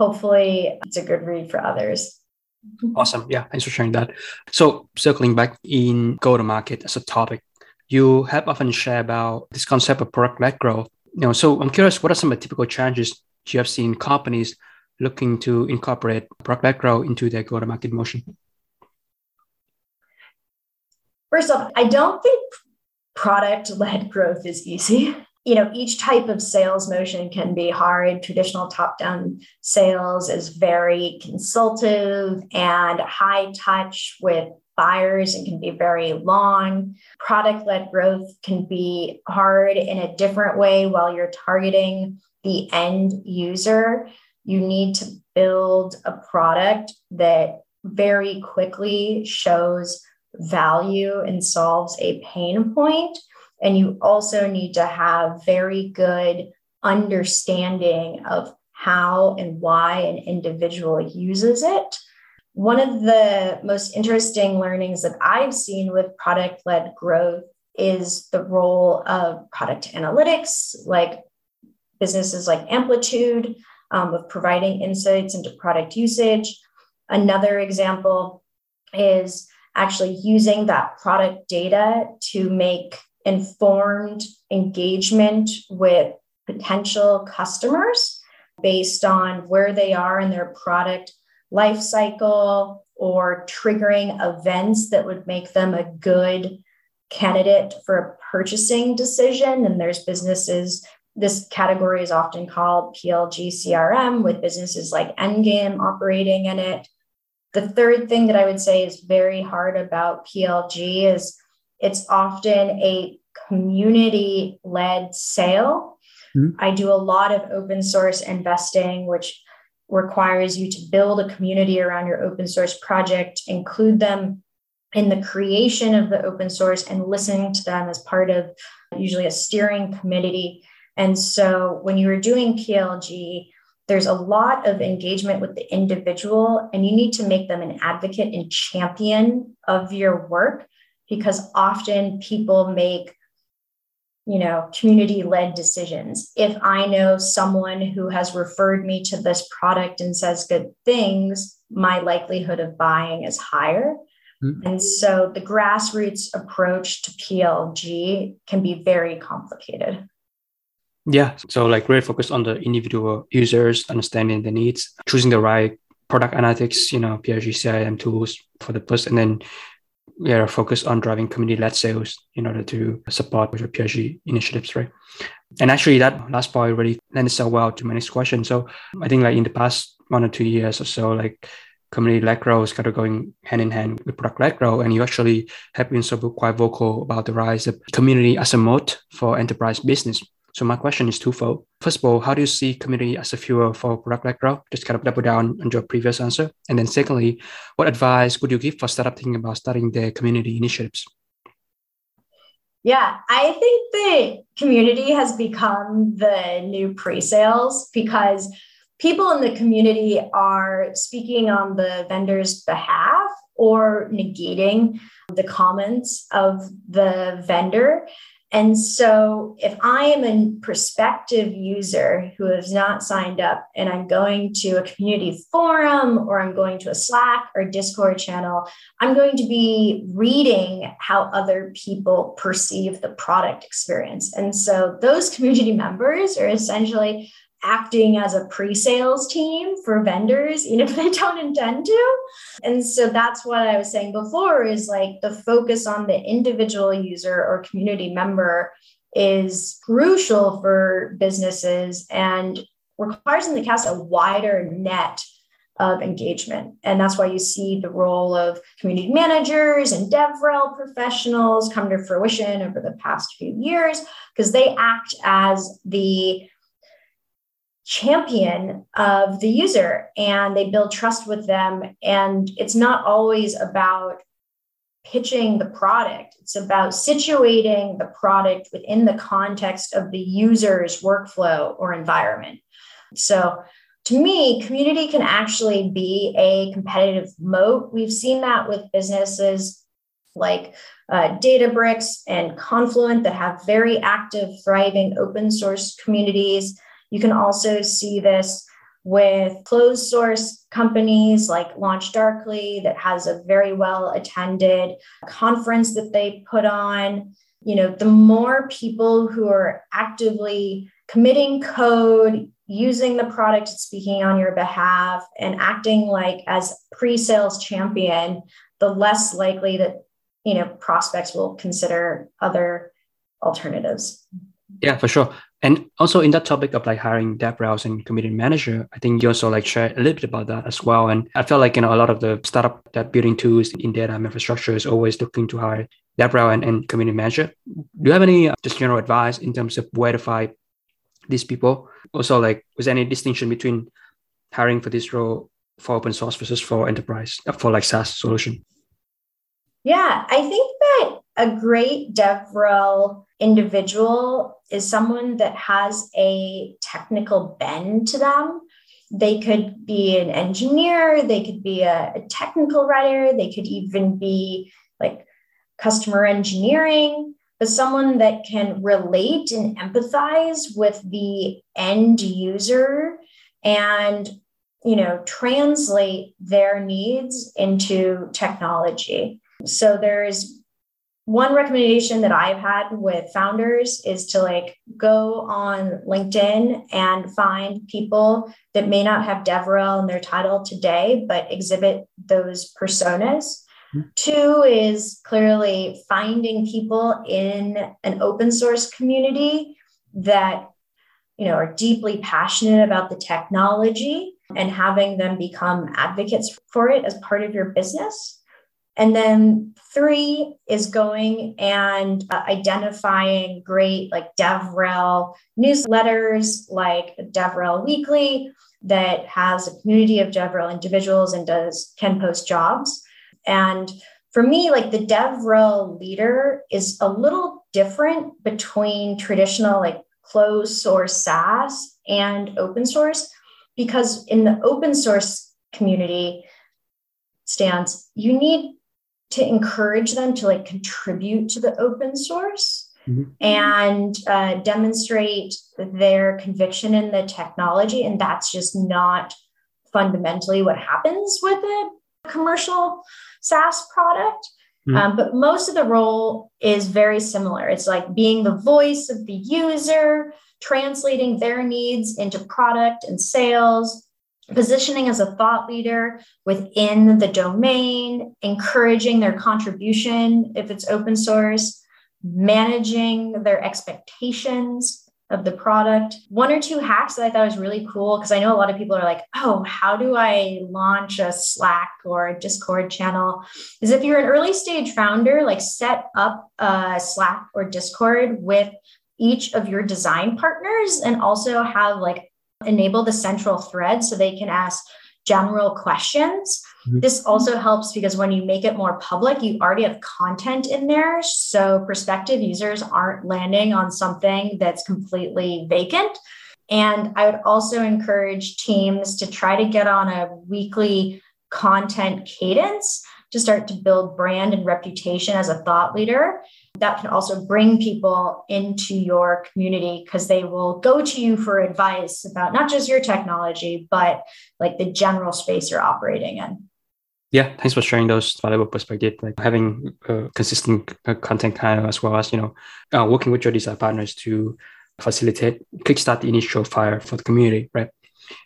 hopefully it's a good read for others. Awesome. Yeah, thanks for sharing that. So, circling back in go to market as a topic, you have often shared about this concept of product led growth. You know, so I'm curious, what are some of the typical challenges you have seen companies looking to incorporate product led growth into their go to market motion? First off, I don't think product led growth is easy you know each type of sales motion can be hard. Traditional top down sales is very consultative and high touch with buyers and can be very long. Product led growth can be hard in a different way while you're targeting the end user. You need to build a product that very quickly shows value and solves a pain point and you also need to have very good understanding of how and why an individual uses it. One of the most interesting learnings that I've seen with product led growth is the role of product analytics, like businesses like Amplitude, um, of providing insights into product usage. Another example is actually using that product data to make informed engagement with potential customers based on where they are in their product life cycle or triggering events that would make them a good candidate for a purchasing decision. And there's businesses, this category is often called PLG CRM, with businesses like Endgame operating in it. The third thing that I would say is very hard about PLG is it's often a community led sale. Mm-hmm. I do a lot of open source investing, which requires you to build a community around your open source project, include them in the creation of the open source, and listening to them as part of usually a steering committee. And so when you are doing PLG, there's a lot of engagement with the individual, and you need to make them an advocate and champion of your work because often people make you know community led decisions. If i know someone who has referred me to this product and says good things my likelihood of buying is higher. Mm-hmm. and so the grassroots approach to plg can be very complicated. Yeah so like really focus on the individual users understanding the needs choosing the right product analytics you know plg cim tools for the plus and then we are focused on driving community-led sales in order to support your PLG initiatives, right? And actually, that last part really lends so well to my next question. So I think like in the past one or two years or so, like community-led growth is kind of going hand in hand with product-led growth, and you actually have been so quite vocal about the rise of community as a mode for enterprise business. So my question is twofold. First of all, how do you see community as a fuel for product-led growth? Just kind of double down on your previous answer. And then secondly, what advice would you give for startup thinking about starting their community initiatives? Yeah, I think the community has become the new pre sales because people in the community are speaking on the vendor's behalf or negating the comments of the vendor. And so, if I am a prospective user who has not signed up and I'm going to a community forum or I'm going to a Slack or Discord channel, I'm going to be reading how other people perceive the product experience. And so, those community members are essentially acting as a pre-sales team for vendors even if they don't intend to and so that's what i was saying before is like the focus on the individual user or community member is crucial for businesses and requires them to cast a wider net of engagement. And that's why you see the role of community managers and DevRel professionals come to fruition over the past few years because they act as the champion of the user and they build trust with them. And it's not always about pitching the product, it's about situating the product within the context of the user's workflow or environment. So, to me, community can actually be a competitive moat. We've seen that with businesses like uh, Databricks and Confluent that have very active, thriving open source communities. You can also see this with closed source companies like LaunchDarkly that has a very well attended conference that they put on. You know, the more people who are actively committing code, using the product, speaking on your behalf, and acting like as pre-sales champion, the less likely that you know prospects will consider other alternatives. Yeah, for sure. And also in that topic of like hiring DevRels and community manager, I think you also like share a little bit about that as well. And I felt like you know a lot of the startup that building tools in data infrastructure is always looking to hire DevRel and, and community manager. Do you have any uh, just general advice in terms of where to find these people? Also, like was there any distinction between hiring for this role for open source versus for enterprise uh, for like SaaS solution? Yeah, I think that a great DevRel individual is someone that has a technical bend to them. They could be an engineer, they could be a, a technical writer, they could even be like customer engineering, but someone that can relate and empathize with the end user and you know translate their needs into technology so there's one recommendation that I've had with founders is to like go on LinkedIn and find people that may not have DevRel in their title today, but exhibit those personas. Mm-hmm. Two is clearly finding people in an open source community that you know are deeply passionate about the technology and having them become advocates for it as part of your business. And then three is going and uh, identifying great like DevRel newsletters like DevRel Weekly that has a community of DevRel individuals and does can post jobs. And for me, like the DevRel leader is a little different between traditional like closed source SaaS and open source because in the open source community stance, you need to encourage them to like contribute to the open source mm-hmm. and uh, demonstrate their conviction in the technology. And that's just not fundamentally what happens with a commercial SaaS product. Mm-hmm. Um, but most of the role is very similar. It's like being the voice of the user, translating their needs into product and sales, positioning as a thought leader within the domain, encouraging their contribution if it's open source, managing their expectations of the product. One or two hacks that I thought was really cool because I know a lot of people are like, oh, how do I launch a Slack or a Discord channel? Is if you're an early stage founder, like set up a Slack or Discord with each of your design partners and also have like enable the central thread so they can ask general questions Mm-hmm. This also helps because when you make it more public, you already have content in there. So prospective users aren't landing on something that's completely vacant. And I would also encourage teams to try to get on a weekly content cadence to start to build brand and reputation as a thought leader. That can also bring people into your community because they will go to you for advice about not just your technology, but like the general space you're operating in. Yeah, thanks for sharing those valuable perspectives. Like having a consistent uh, content kind of as well as you know, uh, working with your design partners to facilitate, kickstart the initial fire for the community, right?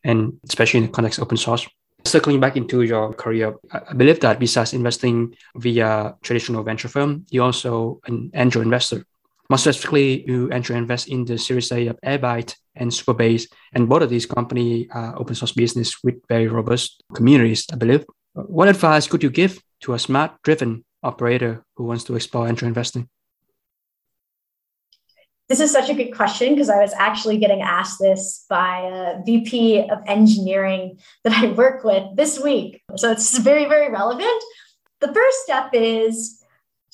And especially in the context of open source. Circling back into your career, I believe that besides investing via traditional venture firm, you're also an angel investor. More specifically, you angel invest in the Series A of Airbyte and Supabase, and both of these companies are open source business with very robust communities, I believe. What advice could you give to a smart driven operator who wants to explore angel investing? This is such a good question because I was actually getting asked this by a VP of engineering that I work with this week. So it's very, very relevant. The first step is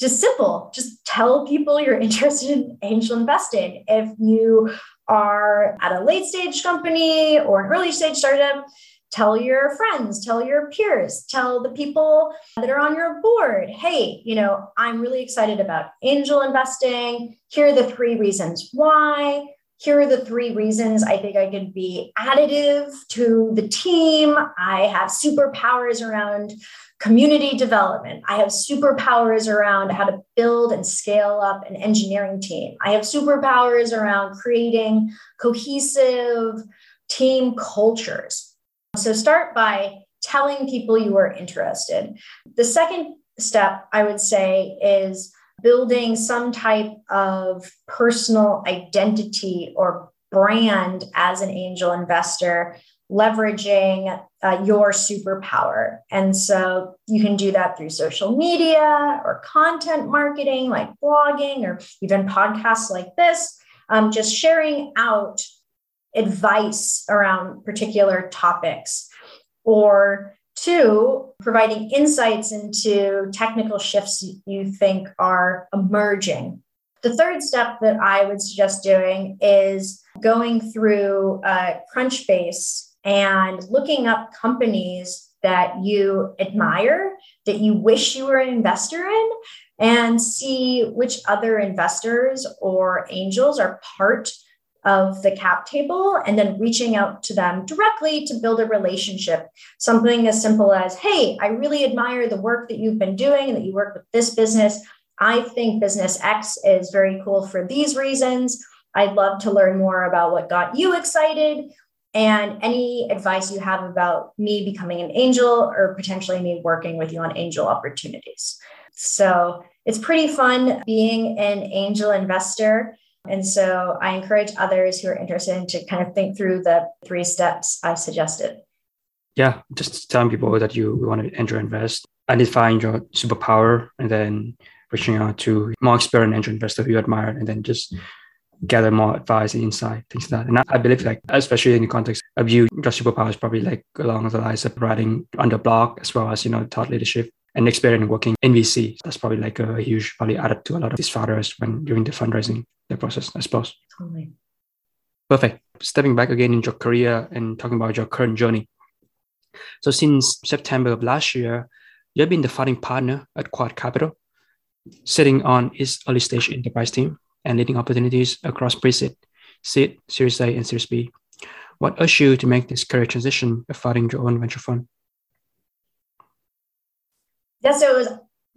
just simple just tell people you're interested in angel investing. If you are at a late stage company or an early stage startup, tell your friends, tell your peers, tell the people that are on your board, hey, you know, I'm really excited about angel investing. Here are the three reasons why. Here are the three reasons I think I could be additive to the team. I have superpowers around community development. I have superpowers around how to build and scale up an engineering team. I have superpowers around creating cohesive team cultures. So start by telling people you are interested. The second step, I would say, is building some type of personal identity or brand as an angel investor, leveraging uh, your superpower. And so you can do that through social media or content marketing, like blogging or even podcasts like this, um, just sharing out advice around particular topics, or two, providing insights into technical shifts you think are emerging. The third step that I would suggest doing is going through uh, Crunchbase and looking up companies that you admire, that you wish you were an investor in, and see which other investors or angels are part of the cap table and then reaching out to them directly to build a relationship. Something as simple as, hey, I really admire the work that you've been doing and that you work with this business. I think business X is very cool for these reasons. I'd love to learn more about what got you excited and any advice you have about me becoming an angel or potentially me working with you on angel opportunities. So it's pretty fun being an angel investor. And so I encourage others who are interested to kind of think through the three steps I suggested. Yeah, just telling people that you want to angel invest, identifying your superpower, and then reaching out to more experienced angel investor who you admire, and then just gather more advice and insight, things like that. And I, I believe, like, especially in the context of you, your superpower is probably like along the lines of writing on the blog as well as, you know, thought leadership and experience working in VC. That's probably like a huge value added to a lot of these founders when during the fundraising the process, I suppose. Totally. Perfect. Stepping back again in your career and talking about your current journey. So since September of last year, you have been the founding partner at Quiet Capital, sitting on its early stage enterprise team and leading opportunities across pre-seed, seed, Series A, and Series B. What urged you to make this career transition of founding your own venture fund? Yeah, so it was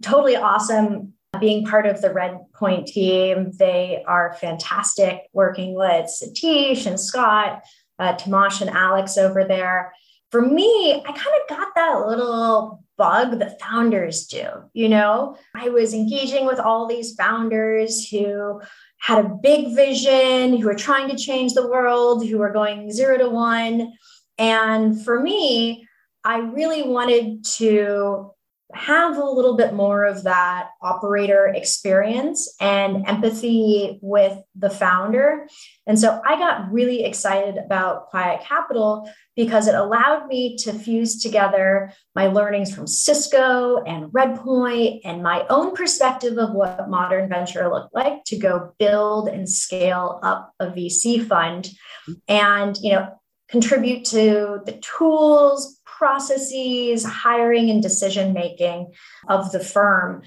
totally awesome being part of the Red Point team. They are fantastic working with Satish and Scott, uh, Tomasz and Alex over there. For me, I kind of got that little bug that founders do. You know, I was engaging with all these founders who had a big vision, who were trying to change the world, who were going zero to one. And for me, I really wanted to have a little bit more of that operator experience and empathy with the founder. And so I got really excited about Quiet Capital because it allowed me to fuse together my learnings from Cisco and Redpoint and my own perspective of what modern venture looked like to go build and scale up a VC fund mm-hmm. and, you know, contribute to the tools, processes, hiring, and decision making of the firm.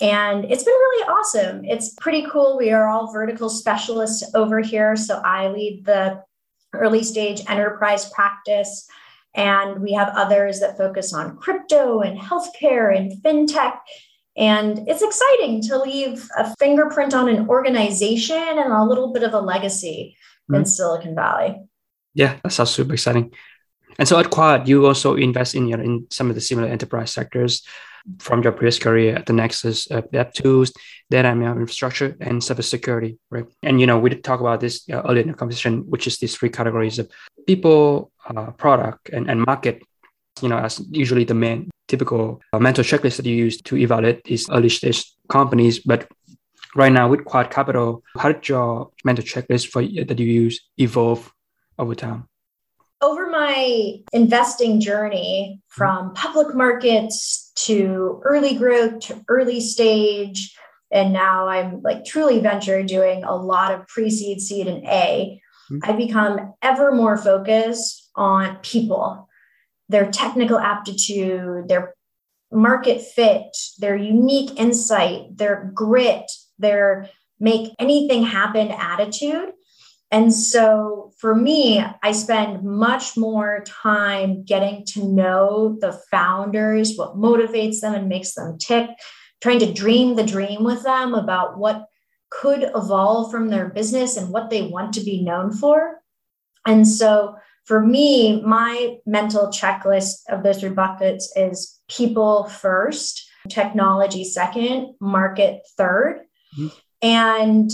And it's been really awesome. It's pretty cool. We are all vertical specialists over here. So I lead the early stage enterprise practice. And we have others that focus on crypto and healthcare and fintech. And it's exciting to leave a fingerprint on an organization and a little bit of a legacy mm-hmm. in Silicon Valley. Yeah, that sounds super exciting. And so at Quiet, you also invest in, in some of the similar enterprise sectors from your previous career at the Nexus, uh, DevTools, data and infrastructure, and cybersecurity, right? And, you know, we did talk about this uh, earlier in the conversation, which is these three categories of people, uh, product, and, and market, you know, as usually the main typical uh, mental checklist that you use to evaluate these early stage companies. But right now with Quiet Capital, how did your mental checklist for that you use evolve over time? Over my investing journey from public markets to early growth to early stage and now i'm like truly venture doing a lot of pre-seed seed and a mm-hmm. i become ever more focused on people their technical aptitude their market fit their unique insight their grit their make anything happen attitude and so for me, I spend much more time getting to know the founders, what motivates them and makes them tick, trying to dream the dream with them about what could evolve from their business and what they want to be known for. And so for me, my mental checklist of those three buckets is people first, technology second, market 3rd mm-hmm. And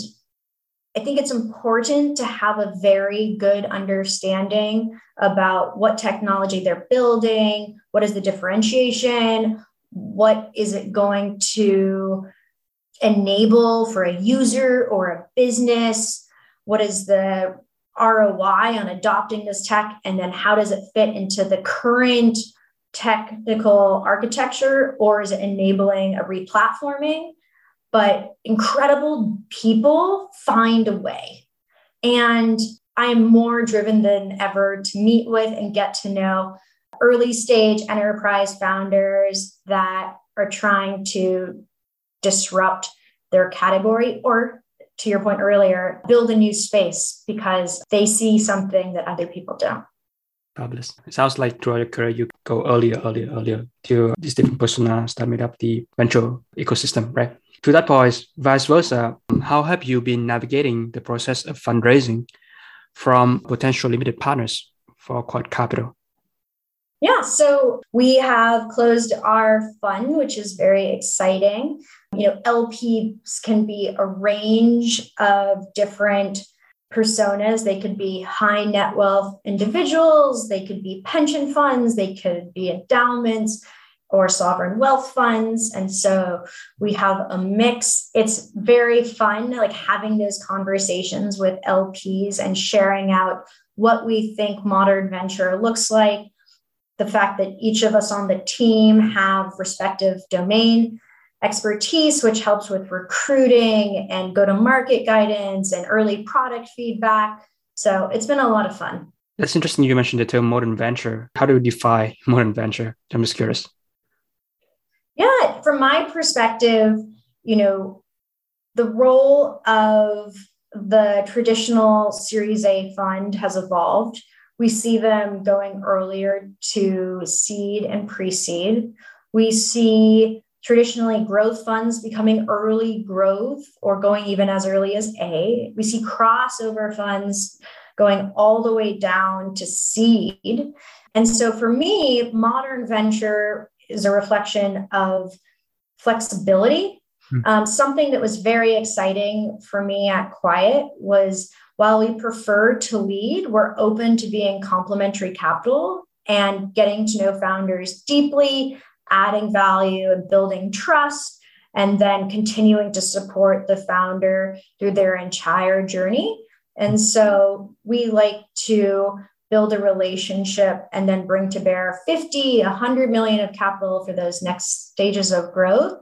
I think it's important to have a very good understanding about what technology they're building, what is the differentiation, what is it going to enable for a user or a business, what is the ROI on adopting this tech, and then how does it fit into the current technical architecture, or is it enabling a replatforming? But incredible people find a way. And I'm more driven than ever to meet with and get to know early stage enterprise founders that are trying to disrupt their category or to your point earlier, build a new space because they see something that other people don't. Fabulous. It sounds like throughout your career, you go earlier, earlier, earlier to these different personas that made up the venture ecosystem, right? To that point, vice versa, how have you been navigating the process of fundraising from potential limited partners for Quiet Capital? Yeah, so we have closed our fund, which is very exciting. You know, LPs can be a range of different personas. They could be high net wealth individuals, they could be pension funds, they could be endowments or sovereign wealth funds. And so we have a mix. It's very fun, like having those conversations with LPs and sharing out what we think modern venture looks like. The fact that each of us on the team have respective domain expertise, which helps with recruiting and go to market guidance and early product feedback. So it's been a lot of fun. That's interesting. You mentioned the term modern venture. How do you define modern venture? I'm just curious. Yeah, from my perspective, you know, the role of the traditional Series A fund has evolved. We see them going earlier to seed and pre seed. We see traditionally growth funds becoming early growth or going even as early as A. We see crossover funds going all the way down to seed. And so for me, modern venture is a reflection of flexibility. Hmm. Um, something that was very exciting for me at Quiet was while we prefer to lead, we're open to being complementary capital and getting to know founders deeply, adding value and building trust, and then continuing to support the founder through their entire journey. And so we like to build a relationship and then bring to bear 50, 100 million of capital for those next stages of growth.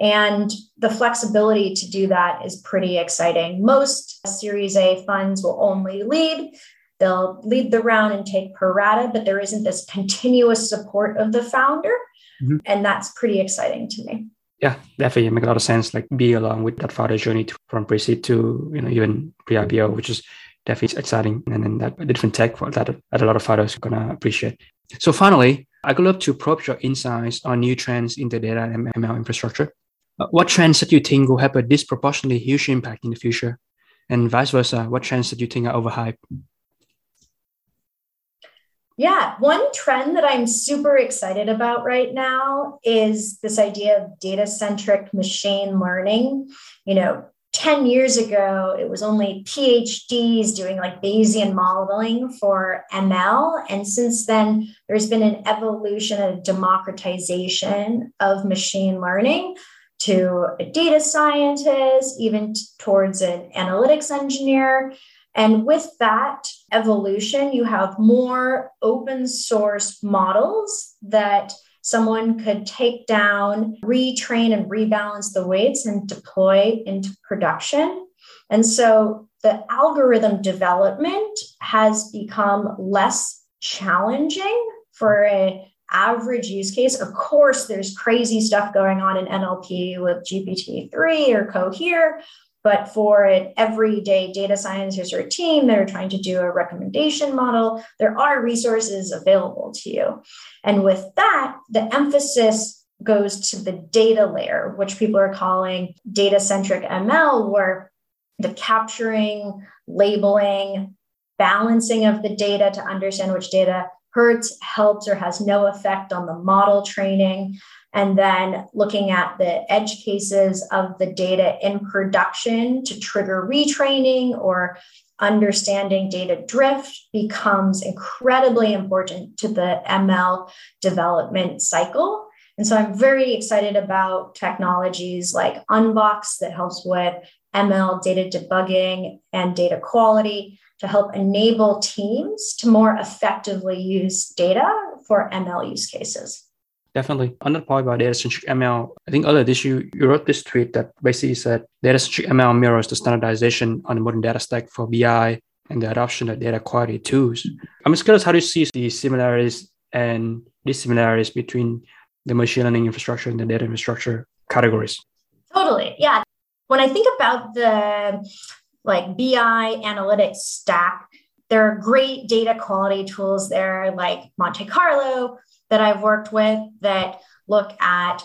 And the flexibility to do that is pretty exciting. Most Series A funds will only lead. They'll lead the round and take pro rata, but there isn't this continuous support of the founder. Mm-hmm. And that's pretty exciting to me. Yeah, definitely make a lot of sense. Like be along with that founder journey to, from pre-seed to you know even pre-IPO, which is definitely exciting. And then that different tech for that, that a lot of founders are gonna appreciate. So finally, I would love to probe your insights on new trends in the data and ML infrastructure. Uh, what trends that you think will have a disproportionately huge impact in the future? And vice versa, what trends that you think are overhyped? Yeah, one trend that I'm super excited about right now is this idea of data centric machine learning. You know, 10 years ago, it was only PhDs doing like Bayesian modeling for ML. And since then, there's been an evolution and democratization of machine learning to a data scientist, even t- towards an analytics engineer. And with that evolution, you have more open source models that someone could take down, retrain, and rebalance the weights and deploy into production. And so the algorithm development has become less challenging for a average use case. Of course, there's crazy stuff going on in NLP with GPT-3 or Cohere, but for an everyday data scientist or team that are trying to do a recommendation model, there are resources available to you. And with that, the emphasis goes to the data layer, which people are calling data centric ML, where the capturing, labeling, balancing of the data to understand which data hurts, helps, or has no effect on the model training. And then looking at the edge cases of the data in production to trigger retraining or understanding data drift becomes incredibly important to the ML development cycle. And so I'm very excited about technologies like Unbox that helps with ML data debugging and data quality to help enable teams to more effectively use data for ML use cases. Definitely. On that point about data centric ML, I think earlier this year you wrote this tweet that basically said data centric ML mirrors the standardization on the modern data stack for BI and the adoption of data quality tools. I'm just curious how do you see the similarities and dissimilarities between the machine learning infrastructure and the data infrastructure categories? Totally. Yeah. When I think about the like BI analytics stack. There are great data quality tools there, like Monte Carlo, that I've worked with that look at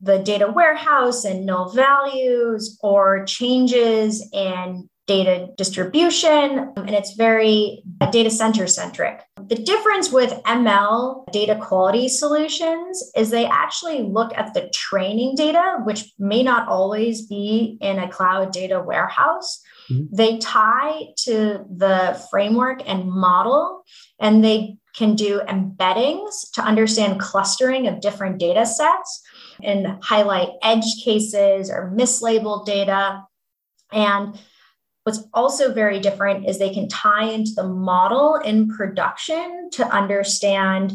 the data warehouse and null values or changes in data distribution. And it's very data center centric. The difference with ML data quality solutions is they actually look at the training data, which may not always be in a cloud data warehouse. Mm-hmm. They tie to the framework and model, and they can do embeddings to understand clustering of different data sets and highlight edge cases or mislabeled data. And what's also very different is they can tie into the model in production to understand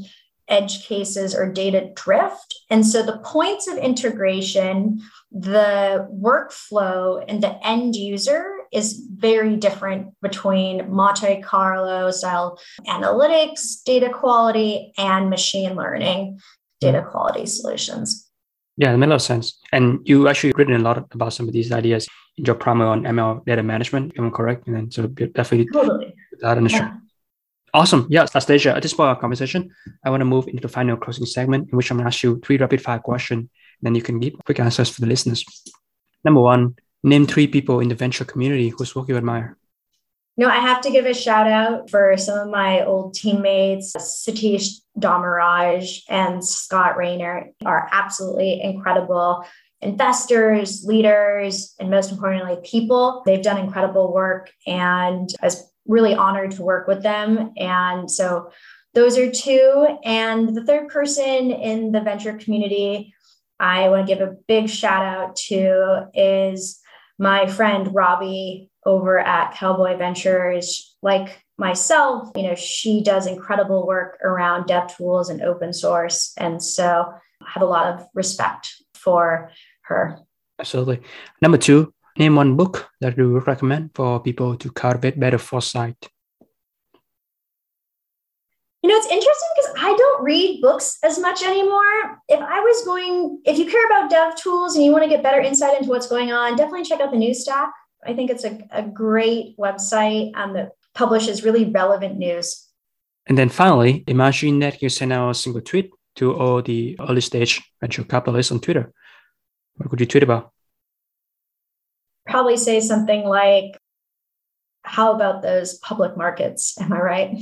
edge cases or data drift. And so the points of integration, the workflow, and the end user is very different between Monte Carlo style analytics, data quality, and machine learning data quality solutions. Yeah, it makes a lot of sense. And you actually written a lot about some of these ideas in your primer on ML data management, am I correct? And then so definitely totally. that in the yeah. Awesome. Yeah, Anastasia, at this point of our conversation, I want to move into the final closing segment in which I'm going to ask you three rapid fire questions. And then you can give quick answers for the listeners. Number one, name three people in the venture community whose work you admire. No, I have to give a shout out for some of my old teammates, Satish Dharmaraj and Scott Raney are absolutely incredible investors, leaders, and most importantly, people. They've done incredible work and I was really honored to work with them. And so those are two. And the third person in the venture community I want to give a big shout out to is my friend Robbie over at Cowboy Ventures. Like myself, you know, she does incredible work around dev tools and open source. And so I have a lot of respect for her. Absolutely. Number two, name one book that you would recommend for people to cultivate better foresight. You know, it's interesting I don't read books as much anymore. If I was going, if you care about dev tools and you want to get better insight into what's going on, definitely check out the New Stack. I think it's a, a great website um, that publishes really relevant news. And then finally, imagine that you send out a single tweet to all the early stage venture capitalists on Twitter. What would you tweet about? Probably say something like, How about those public markets? Am I right?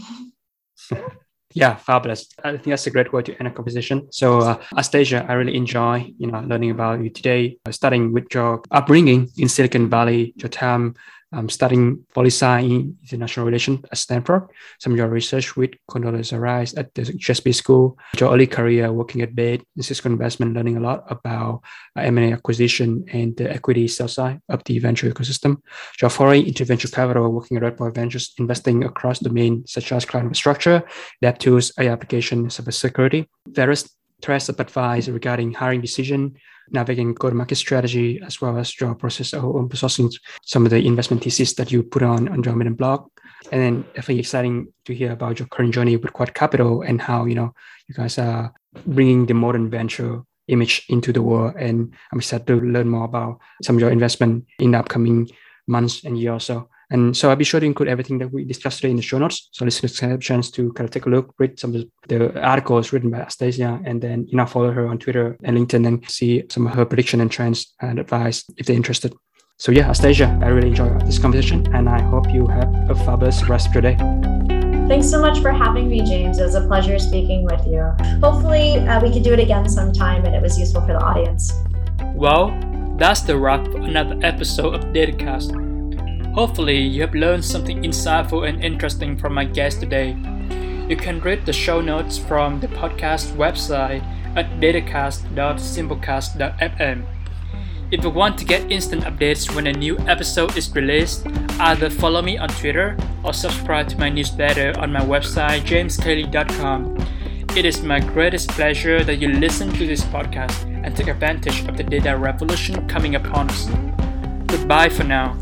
Yeah, fabulous. I think that's a great way to end a conversation. So, uh, Astasia, I really enjoy, you know, learning about you today, uh, starting with your upbringing in Silicon Valley, your time um, studying policy in international relations at Stanford, some of your research with Condoleezza Rice at the GSB School, your early career working at Bain, Cisco Investment, learning a lot about uh, M&A acquisition and the equity sell side of the venture ecosystem. Your foray into venture capital, working at Redpoint Ventures, investing across domains such as cloud infrastructure, dev tools, AI application, cybersecurity, various threads of advice regarding hiring decision, navigating go-to-market strategy, as well as your process of sourcing some of the investment thesis that you put on on your Medium blog. And then definitely exciting to hear about your current journey with Quiet Capital and how you know you guys are bringing the modern venture image into the world. And I'm excited to learn more about some of your investment in the upcoming months and years. So and so I'll be sure to include everything that we discussed today in the show notes. So listeners can have a chance to kind of take a look, read some of the articles written by Astasia, and then you know follow her on Twitter and LinkedIn and see some of her prediction and trends and advice if they're interested. So yeah, Astasia, I really enjoyed this conversation, and I hope you have a fabulous rest of your day. Thanks so much for having me, James. It was a pleasure speaking with you. Hopefully, uh, we can do it again sometime and it was useful for the audience. Well, that's the wrap for another episode of Datacast. Hopefully, you have learned something insightful and interesting from my guest today. You can read the show notes from the podcast website at datacast.simplecast.fm. If you want to get instant updates when a new episode is released, either follow me on Twitter or subscribe to my newsletter on my website jameskle.com. It is my greatest pleasure that you listen to this podcast and take advantage of the data revolution coming upon us. Goodbye for now.